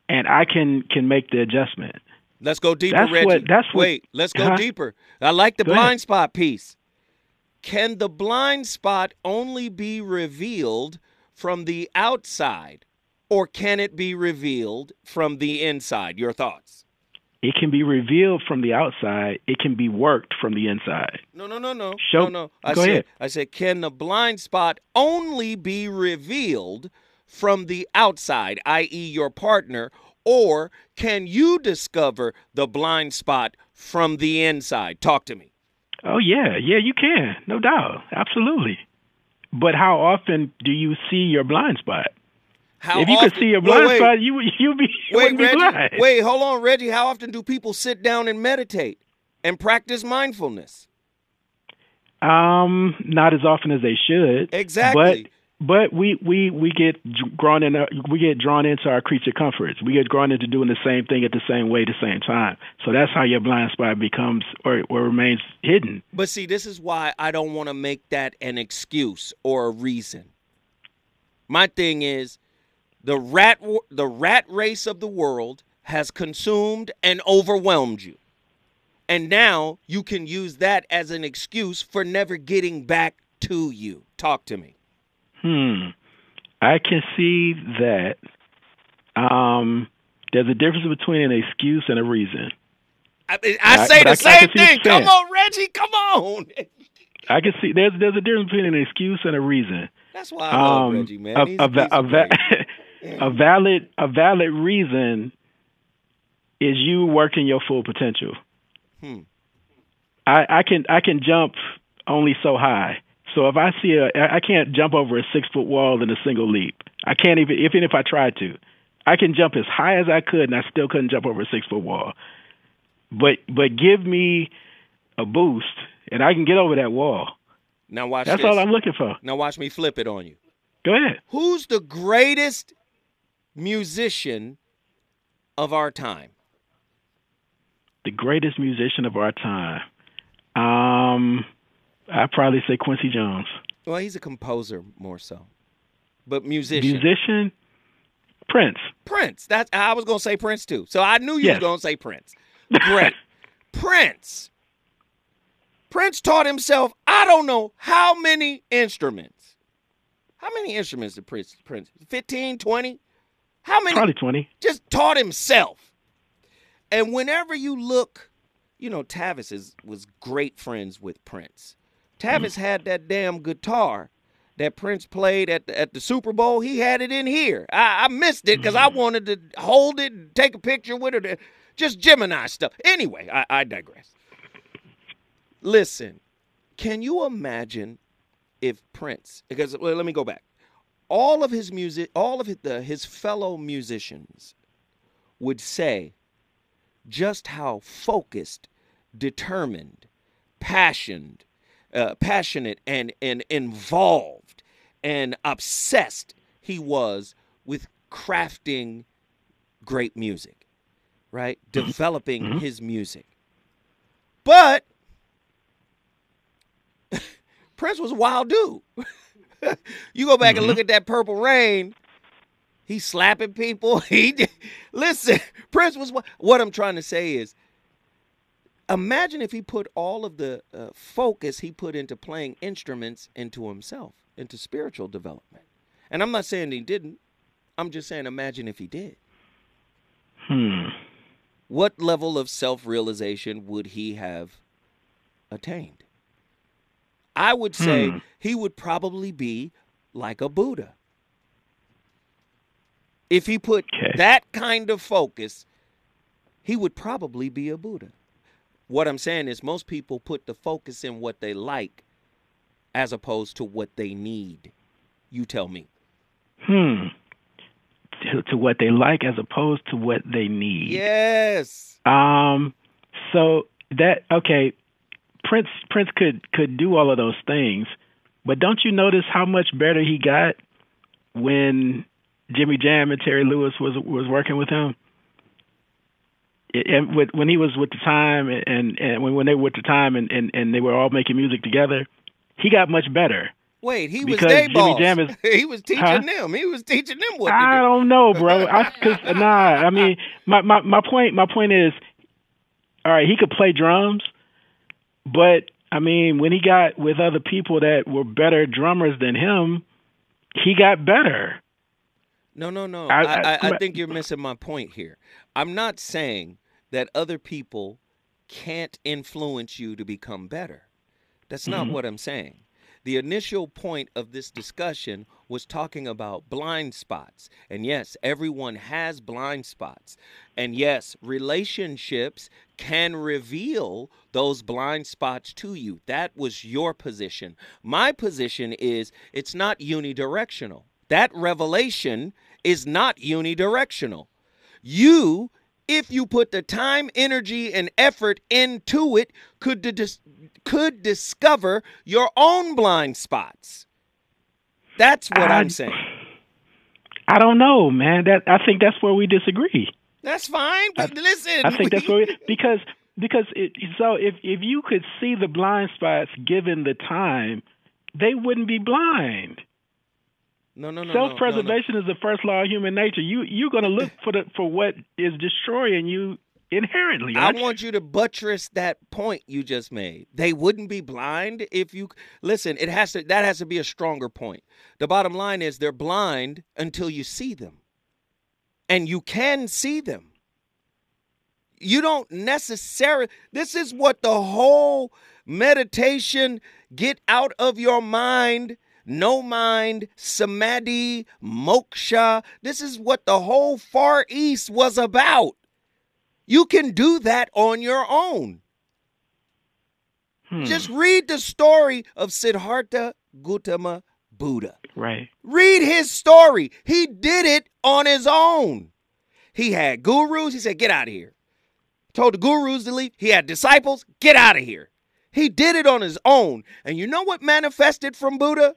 and I can can make the adjustment. Let's go deeper, That's Reggie. what- that's what- Wait, let's go Huh? deeper. I like the Go blind ahead. spot piece. Can the blind spot only be revealed from the outside, or can it be revealed from the inside? Your thoughts? It can be revealed from the outside. It can be worked from the inside. No, no, no, no. Show- no, no. I go said, ahead. I said, can the blind spot only be revealed from the outside, i.e., your partner, or can you discover the blind spot from the inside? Talk to me. Oh yeah, yeah, you can, no doubt, absolutely. But how often do you see your blind spot? How if you often, could see your blind wait, spot, you you be Wait, be Reggie. blind. Wait, hold on, Reggie. How often do people sit down and meditate and practice mindfulness? Um, not as often as they should. Exactly. But we we we get drawn in. Uh, we get drawn into our creature comforts. We get drawn into doing the same thing at the same way, the same time. So that's how your blind spot becomes or or remains hidden. But see, this is why I don't want to make that an excuse or a reason. My thing is the rat the rat race of the world has consumed and overwhelmed you. And now you can use that as an excuse for never getting back to you. Talk to me. Hmm. I can see that. Um, there's a difference between an excuse and a reason. I, I I- say I- the I same thing. Come on, Reggie. Come on. I can see there's there's a difference between an excuse and a reason. That's why I love Um, Reggie, man. a- He's, a he's a va- a valid a valid reason is you working your full potential. Hmm. I, I can I can jump only so high. So if I see a I can't jump over a six foot wall in a single leap. I can't even even if I tried to. I can jump as high as I could and I still couldn't jump over a six foot wall. But but give me a boost and I can get over that wall. Now watch That's this. all I'm looking for. Now watch me flip it on you. Go ahead. Who's the greatest musician of our time? The greatest musician of our time. Um I'd probably say Quincy Jones. Well, he's a composer more so. But musician. Musician Prince. Prince. That's I was gonna say Prince too. So I knew you Yes. were gonna say Prince. Great. Prince. Prince taught himself, I don't know how many instruments. How many instruments did Prince Prince? 15, 20? How many? Probably twenty. Just taught himself. And whenever you look, you know, Tavis is was great friends with Prince. Tavis mm. had that damn guitar that Prince played at the, at the Super Bowl. He had it in here. I, I missed it because I mm-hmm. wanted to hold it and take a picture with it. Just Gemini stuff. Anyway, I, I digress. Listen, can you imagine if Prince? Because well, let me go back. All of his music, all of his, the, his fellow musicians would say just how focused, determined, passionate, uh, passionate, and and involved and obsessed he was with crafting great music, right? Mm-hmm. Developing mm-hmm. his music. But Prince was a wild dude. you go back and mm-hmm. look at that Purple Rain. He's slapping people. He did- listen. Prince was what I'm trying to say is, imagine if he put all of the uh, focus he put into playing instruments into himself, into spiritual development. And I'm not saying he didn't. I'm just saying, imagine if he did. Hmm. What level of self realization would he have attained? I would say Hmm. he would probably be like a Buddha. If he put Okay. that kind of focus, he would probably be a Buddha. What I'm saying is, most people put the focus in what they like as opposed to what they need. You tell me. Hmm. To, to what they like as opposed to what they need. Yes. Um. So that okay, Prince Prince could could do all of those things, but don't you notice how much better he got when Jimmy Jam and Terry Lewis was was working with him? And with, when he was with the time and and when when they were with the time and, and and they were all making music together, he got much better. Wait, he was they Jimmy boss. Jam is- he was teaching Huh? them. He was teaching them what I do. don't know, bro. I, cause, nah, I mean, my, my my point my point is, all right, he could play drums, but I mean, when he got with other people that were better drummers than him, he got better. No, no, no. I, I, I- I think you're missing my point here. I'm not saying that other people can't influence you to become better. That's not Mhm. what I'm saying. The initial point of this discussion was talking about blind spots. And yes, everyone has blind spots. And yes, relationships can reveal those blind spots to you. That was your position. My position is it's not unidirectional. That revelation is not unidirectional. You, if you put the time, energy, and effort into it, could dis- could discover your own blind spots. That's what I- I'm saying. I don't know, man. That I think that's where we disagree. That's fine. But listen, I think that's where we, because because it, so if if you could see the blind spots given the time, they wouldn't be blind. No, no, no, no, Self preservation is the first law of human nature. You you're gonna look for the for what is destroying you inherently. I want you to buttress that point you just made. They wouldn't be blind if you listen. It has to. That has to be a stronger point. The bottom line is they're blind until you see them, and you can see them. You don't necessarily. This is what the whole meditation, get out of your mind, no mind, samadhi, moksha. This is what the whole Far East was about. You can do that on your own. Hmm. Just read the story of Siddhartha Gautama Buddha. right. Read his story. He did it on his own. He had gurus. He said, Get out of here. Told the gurus to leave. He had disciples. Get out of here. He did it on his own. And you know what manifested from Buddha?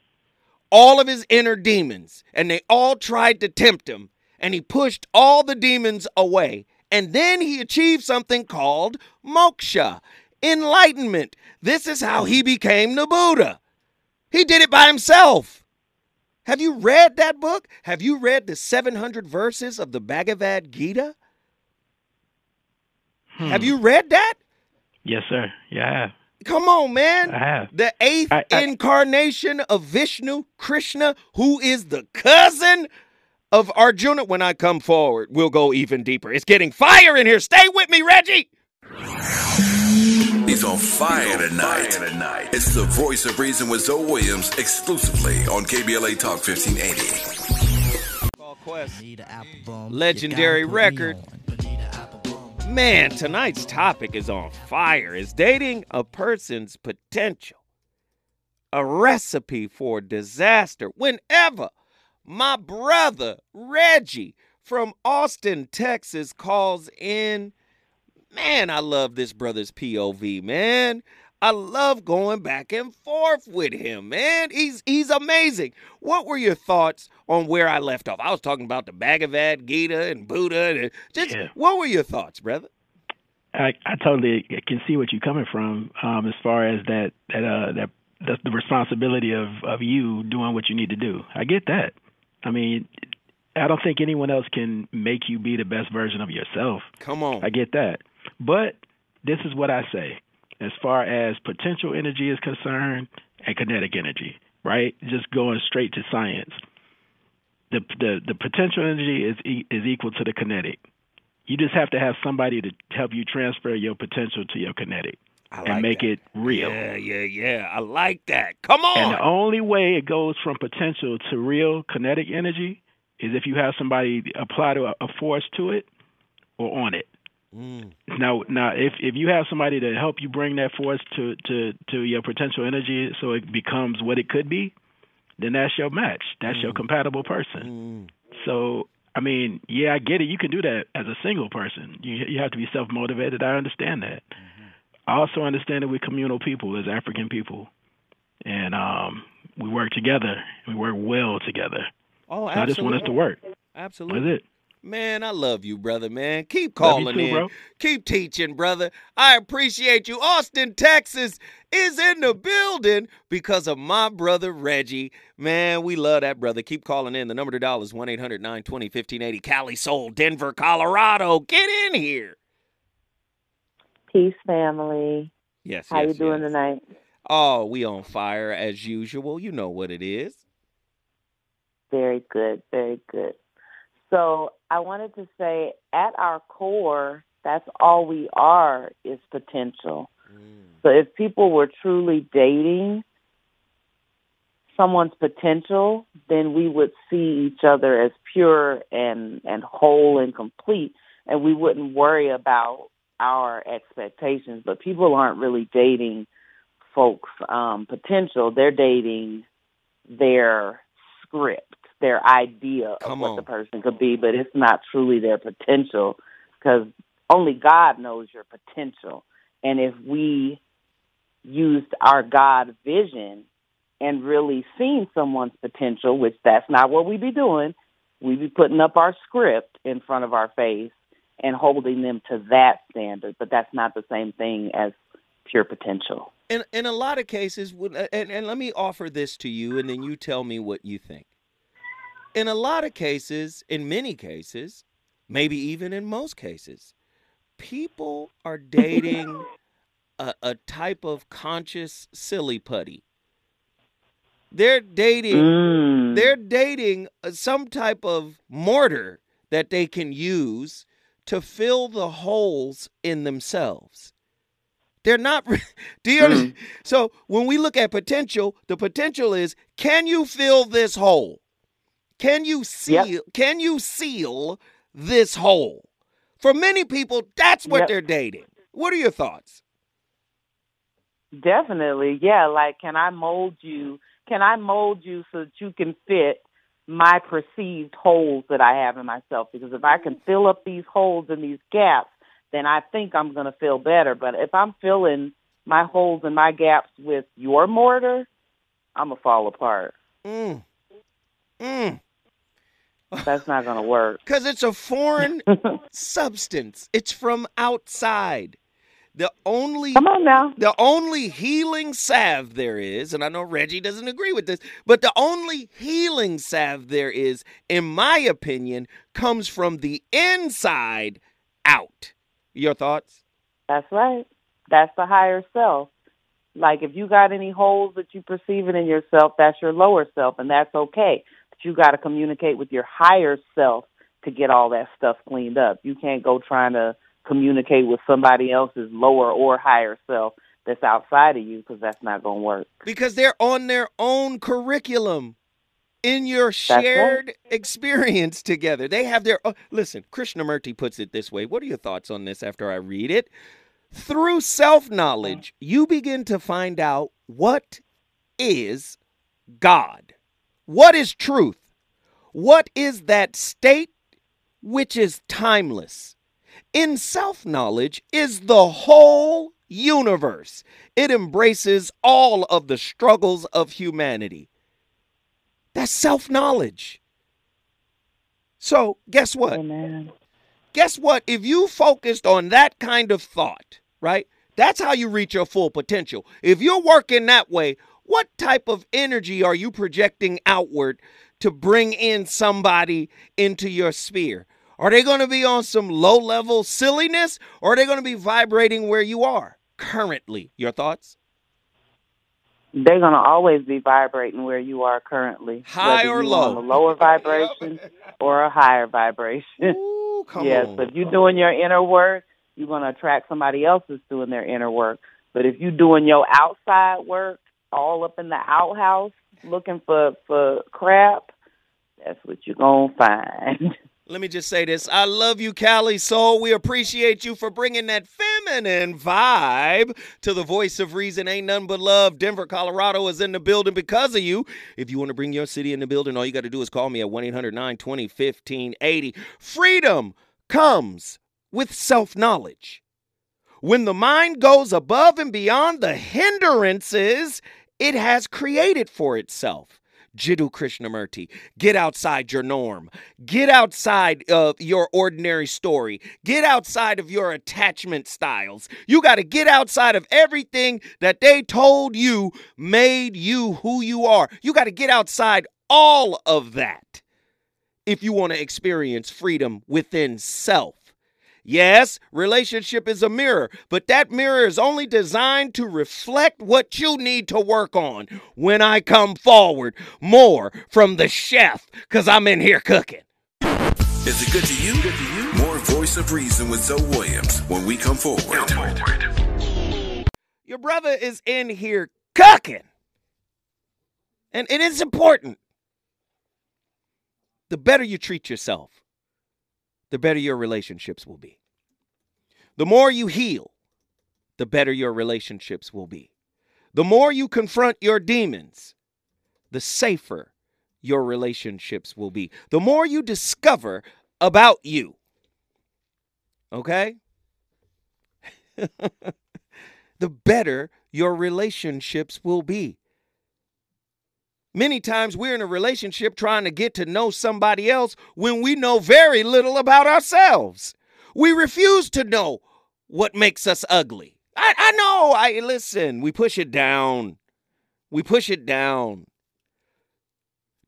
All of his inner demons. And they all tried to tempt him. And he pushed all the demons away. And then he achieved something called moksha, enlightenment. This is how he became the Buddha. He did it by himself. Have you read that book? Have you read the 700 verses of the Bhagavad Gita? Hmm. Have you read that? Yes, sir. Yeah, I have. Come on, man. I have. The eighth I- I- incarnation of Vishnu, Krishna, who is the cousin of Arjuna. When I come forward, we'll go even deeper. It's getting fire in here. Stay with me, Reggie. He's on fire tonight. It's the voice of reason with Zoe Williams exclusively on KBLA Talk 1580. Quest. Legendary record. Man, tonight's topic is on fire. Is dating a person's potential a recipe for disaster? Whenever my brother Reggie from Austin, Texas calls in, man, I love this brother's POV, man. I love going back and forth with him, man. He's he's amazing. What were your thoughts on where I left off? I was talking about the Bhagavad Gita and Buddha. And just Yeah. what were your thoughts, brother? I, I totally can see what you're coming from um, as far as that that uh, that that's the responsibility of of you doing what you need to do. I get that. I mean, I don't think anyone else can make you be the best version of yourself. Come on. I get that. But this is what I say as far as potential energy is concerned and kinetic energy, right? Just going straight to science. The the, the potential energy is e- is equal to the kinetic. You just have to have somebody to help you transfer your potential to your kinetic I and make that. it real. Yeah, yeah, yeah. I like that. Come on. And the only way it goes from potential to real kinetic energy is if you have somebody apply to a, a force to it or on it. Mm. Now, now, if if you have somebody to help you bring that force to to to your potential energy, so it becomes what it could be, then that's your match. That's your compatible person. Mm. So, I mean, yeah, I get it. You can do that as a single person. You you have to be self motivated. I understand that. I also understand that we're communal people as African people, and um, we work together. We work well together. Oh, So I just want us to work. Absolutely. That's it. Man, I love you, brother, man. Keep calling too, in. bro. Keep teaching, brother. I appreciate you. Austin, Texas is in the building because of my brother Reggie. Man, we love that brother. Keep calling in. The number to dial is 1 800 920 1580. Cali Soul, Denver, Colorado. Get in here. Peace, family. Yes, How yes, you doing yes. tonight? Oh, we on fire as usual. You know what it is. Very good, very good. So I wanted to say, at our core, that's all we are is potential. So if people were truly dating someone's potential, then we would see each other as pure and and whole and complete, and we wouldn't worry about our expectations. But people aren't really dating folks' um, potential; they're dating their script, their idea Come of what on. the person could be, but it's not truly their potential because only God knows your potential. And if we used our God vision and really seen someone's potential, which that's not what we'd be doing, we'd be putting up our script in front of our face and holding them to that standard. But that's not the same thing as pure potential. in in a lot of cases and, and let me offer this to you and then you tell me what you think in a lot of cases in many cases maybe even in most cases people are dating a, a type of conscious silly putty they're dating Mm. they're dating uh, some type of mortar that they can use to fill the holes in themselves They're not. Do you? Mm. So when we look at potential, the potential is: can you fill this hole? Can you seal? Yep. Can you seal this hole? For many people, that's what yep. they're dating. What are your thoughts? Definitely, yeah. Like, can I mold you? Can I mold you so that you can fit my perceived holes that I have in myself? Because if I can fill up these holes and these gaps, then I think I'm going to feel better. But if I'm filling my holes and my gaps with your mortar, I'm gonna fall apart. Mm. Mm. That's not going to work. Because it's a foreign substance. It's from outside. The only Come on now. The only healing salve there is, and I know Reggie doesn't agree with this, but the only healing salve there is, in my opinion, comes from the inside out. Your thoughts? That's right. That's the higher self. Like if you got any holes that you perceiving in yourself, that's your lower self, and that's okay. You got to communicate with your higher self to get all that stuff cleaned up. You can't go trying to communicate with somebody else's lower or higher self that's outside of you because that's not going to work. Because they're on their own curriculum in your shared right. experience together. They have their oh, listen. Krishnamurti puts it this way. What are your thoughts on this after I read it? Through self knowledge, mm. you begin to find out what is God, what is truth, what is that state which is timeless. In self knowledge is the whole universe. It embraces all of the struggles of humanity. That's self knowledge. So, guess what? Amen. Guess what? If you focused on that kind of thought, right? That's how you reach your full potential. If you're working that way, what type of energy are you projecting outward to bring in somebody into your sphere? Are they going to be on some low level silliness or are they going to be vibrating where you are currently? Your thoughts? they're going to always be vibrating where you are currently. High or low? a lower vibration or a higher vibration. Ooh, come yes, on. if you're doing your inner work, you're going to attract somebody else that's doing their inner work. But if you're doing your outside work, all up in the outhouse, looking for, for crap, that's what you're to find. Let me just say this. I love you, Callie Soul. We appreciate you for bringing that feminine vibe to the voice of reason. Ain't none but love. Denver, Colorado is in the building because of you. If you want to bring your city in the building, all you got to do is call me at 1 800 920 1580. Freedom comes with self knowledge. When the mind goes above and beyond the hindrances it has created for itself. Jiddu Krishnamurti. Get outside your norm. Get outside of your ordinary story. Get outside of your attachment styles. You got to get outside of everything that they told you made you who you are. You got to get outside all of that if you want to experience freedom within self. Yes, relationship is a mirror, but that mirror is only designed to reflect what you need to work on when I come forward. More from the chef, because I'm in here cooking. Is it good to you? Good to you? More voice of reason with Zoe Williams when we come forward. Your brother is in here cooking. And it is important. The better you treat yourself, the better your relationships will be. The more you heal, the better your relationships will be. The more you confront your demons, the safer your relationships will be. The more you discover about you. Okay? the better your relationships will be. Many times we're in a relationship trying to get to know somebody else when we know very little about ourselves. We refuse to know what makes us ugly. I, I know. I listen. We push it down. We push it down.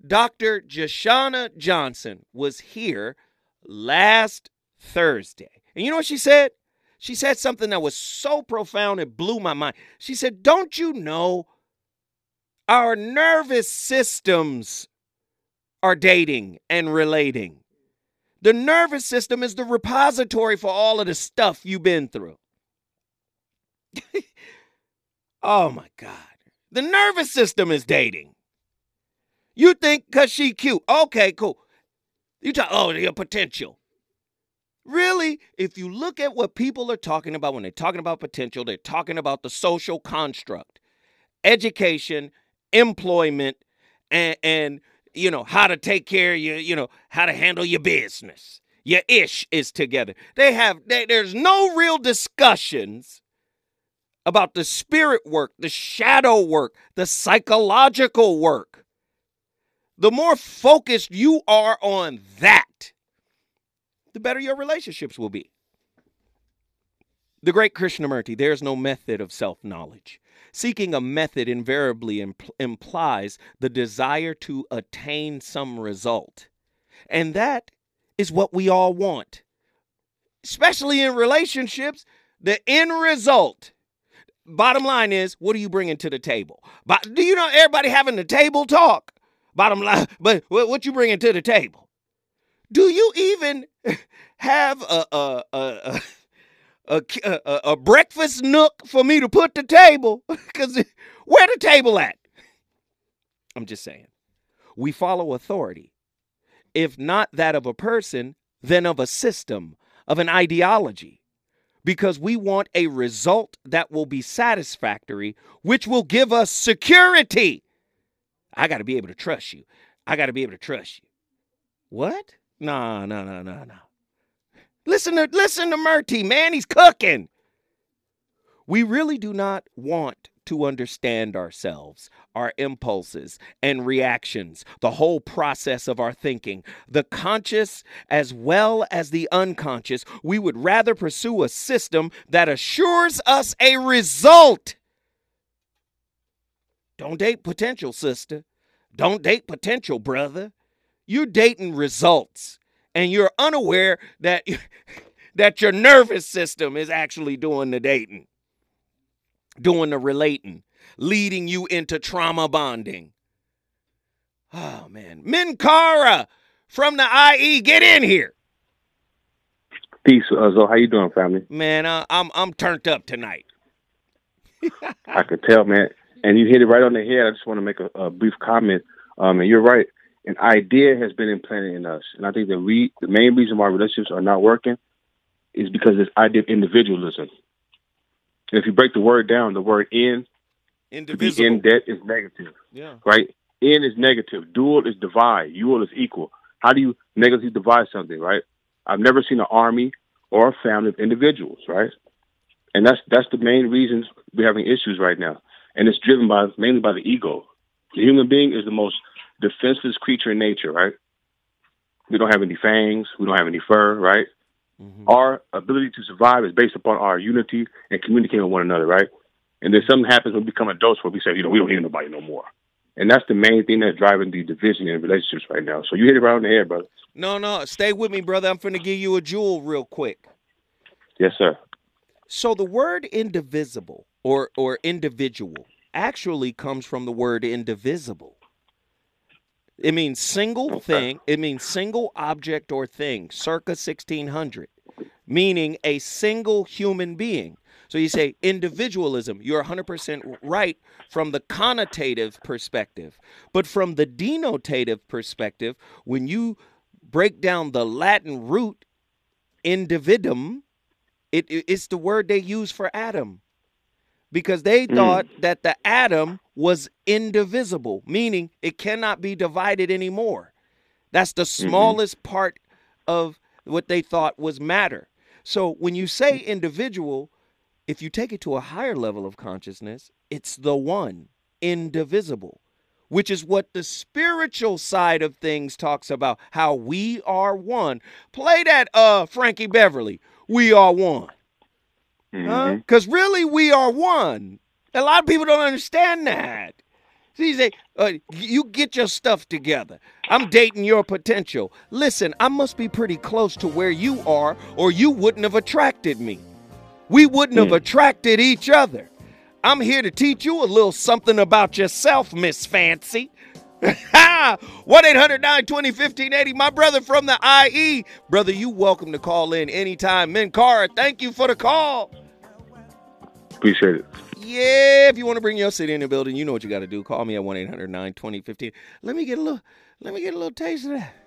Dr. Jashana Johnson was here last Thursday. And you know what she said? She said something that was so profound it blew my mind. She said, Don't you know our nervous systems are dating and relating. The nervous system is the repository for all of the stuff you've been through. oh my God. The nervous system is dating. You think because she cute. Okay, cool. You talk, oh, your potential. Really, if you look at what people are talking about when they're talking about potential, they're talking about the social construct, education, employment, and, and you know how to take care of your, you know how to handle your business. Your ish is together. They have they, there's no real discussions about the spirit work, the shadow work, the psychological work. The more focused you are on that, the better your relationships will be. The great Krishnamurti, there's no method of self knowledge. Seeking a method invariably impl- implies the desire to attain some result. And that is what we all want, especially in relationships. The end result. Bottom line is, what are you bringing to the table? But do you know everybody having the table talk? Bottom line, but what you bringing to the table? Do you even have a a a a, a, a a breakfast nook for me to put the table? Because where the table at? I'm just saying. We follow authority. If not that of a person, then of a system, of an ideology. Because we want a result that will be satisfactory, which will give us security. I got to be able to trust you. I got to be able to trust you. What? No, no, no, no, no. Listen to listen to Murty, man. He's cooking. We really do not want to understand ourselves, our impulses and reactions, the whole process of our thinking, the conscious as well as the unconscious. We would rather pursue a system that assures us a result. Don't date potential, sister. Don't date potential, brother. You're dating results and you're unaware that that your nervous system is actually doing the dating, doing the relating, leading you into trauma bonding. Oh man, Minkara from the IE, get in here. Peace, uh, Zo. How you doing, family? Man, uh, I'm I'm turned up tonight. I could tell, man. And you hit it right on the head. I just want to make a, a brief comment. Um, and you're right an idea has been implanted in us. And I think that we, the main reason why relationships are not working is because this idea of individualism. And if you break the word down, the word in, to be in debt is negative. Yeah. Right? In is negative. Dual is divide. Youal is equal. How do you negatively divide something, right? I've never seen an army or a family of individuals, right? And that's that's the main reasons we're having issues right now. And it's driven by mainly by the ego. The human being is the most defenseless creature in nature, right? We don't have any fangs. We don't have any fur, right? Mm-hmm. Our ability to survive is based upon our unity and communicating with one another, right? And then something happens when we become adults where we say, you know, we don't need nobody no more. And that's the main thing that's driving the division in relationships right now. So you hit it right on the head, brother. No, no, stay with me, brother. I'm finna give you a jewel real quick. Yes, sir. So the word indivisible or or individual actually comes from the word indivisible. It means single thing. It means single object or thing, circa 1600, meaning a single human being. So you say individualism. You're 100% right from the connotative perspective. But from the denotative perspective, when you break down the Latin root individuum, it, it's the word they use for atom because they mm. thought that the atom was indivisible, meaning it cannot be divided anymore. That's the smallest mm-hmm. part of what they thought was matter. So when you say individual, if you take it to a higher level of consciousness, it's the one, indivisible, which is what the spiritual side of things talks about how we are one. Play that uh Frankie Beverly. We are one. Because mm-hmm. really, we are one. A lot of people don't understand that. See, you say, uh, you get your stuff together. I'm dating your potential. Listen, I must be pretty close to where you are, or you wouldn't have attracted me. We wouldn't mm. have attracted each other. I'm here to teach you a little something about yourself, Miss Fancy. 1 800 920 1580. My brother from the IE. Brother, you welcome to call in anytime. Minkara, thank you for the call. Appreciate it. Yeah, if you want to bring your city in the building, you know what you got to do. Call me at 1 800 920 15. Let me get a little, let me get a little taste of that.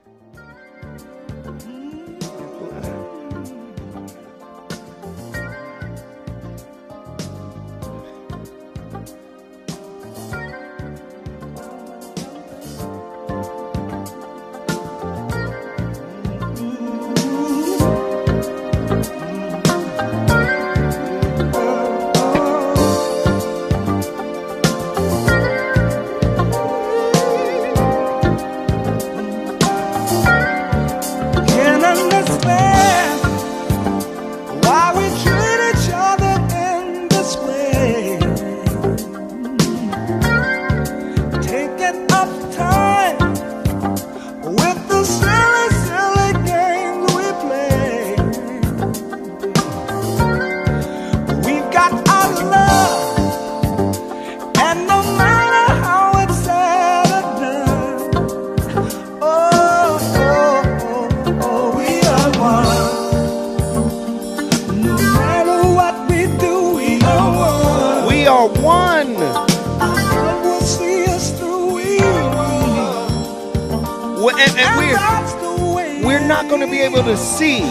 And, and we're, we're not going to be able to see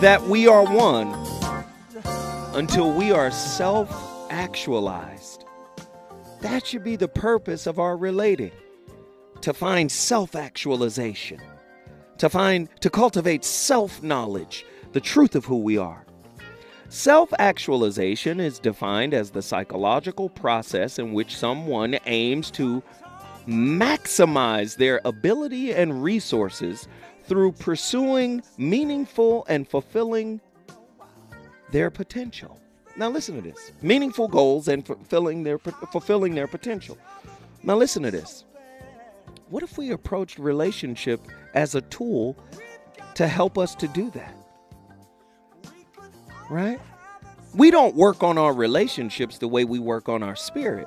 that we are one until we are self actualized. That should be the purpose of our relating to find self actualization, to find, to cultivate self knowledge, the truth of who we are. Self actualization is defined as the psychological process in which someone aims to maximize their ability and resources through pursuing meaningful and fulfilling their potential. Now listen to this. Meaningful goals and fulfilling their fulfilling their potential. Now listen to this. What if we approached relationship as a tool to help us to do that? Right? We don't work on our relationships the way we work on our spirit.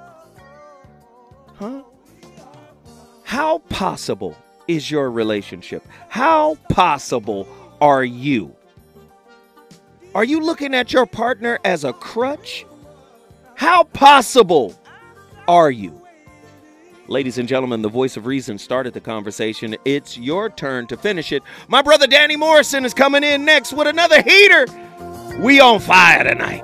Huh? How possible is your relationship? How possible are you? Are you looking at your partner as a crutch? How possible are you? Ladies and gentlemen, the voice of reason started the conversation. It's your turn to finish it. My brother Danny Morrison is coming in next with another heater. We on fire tonight.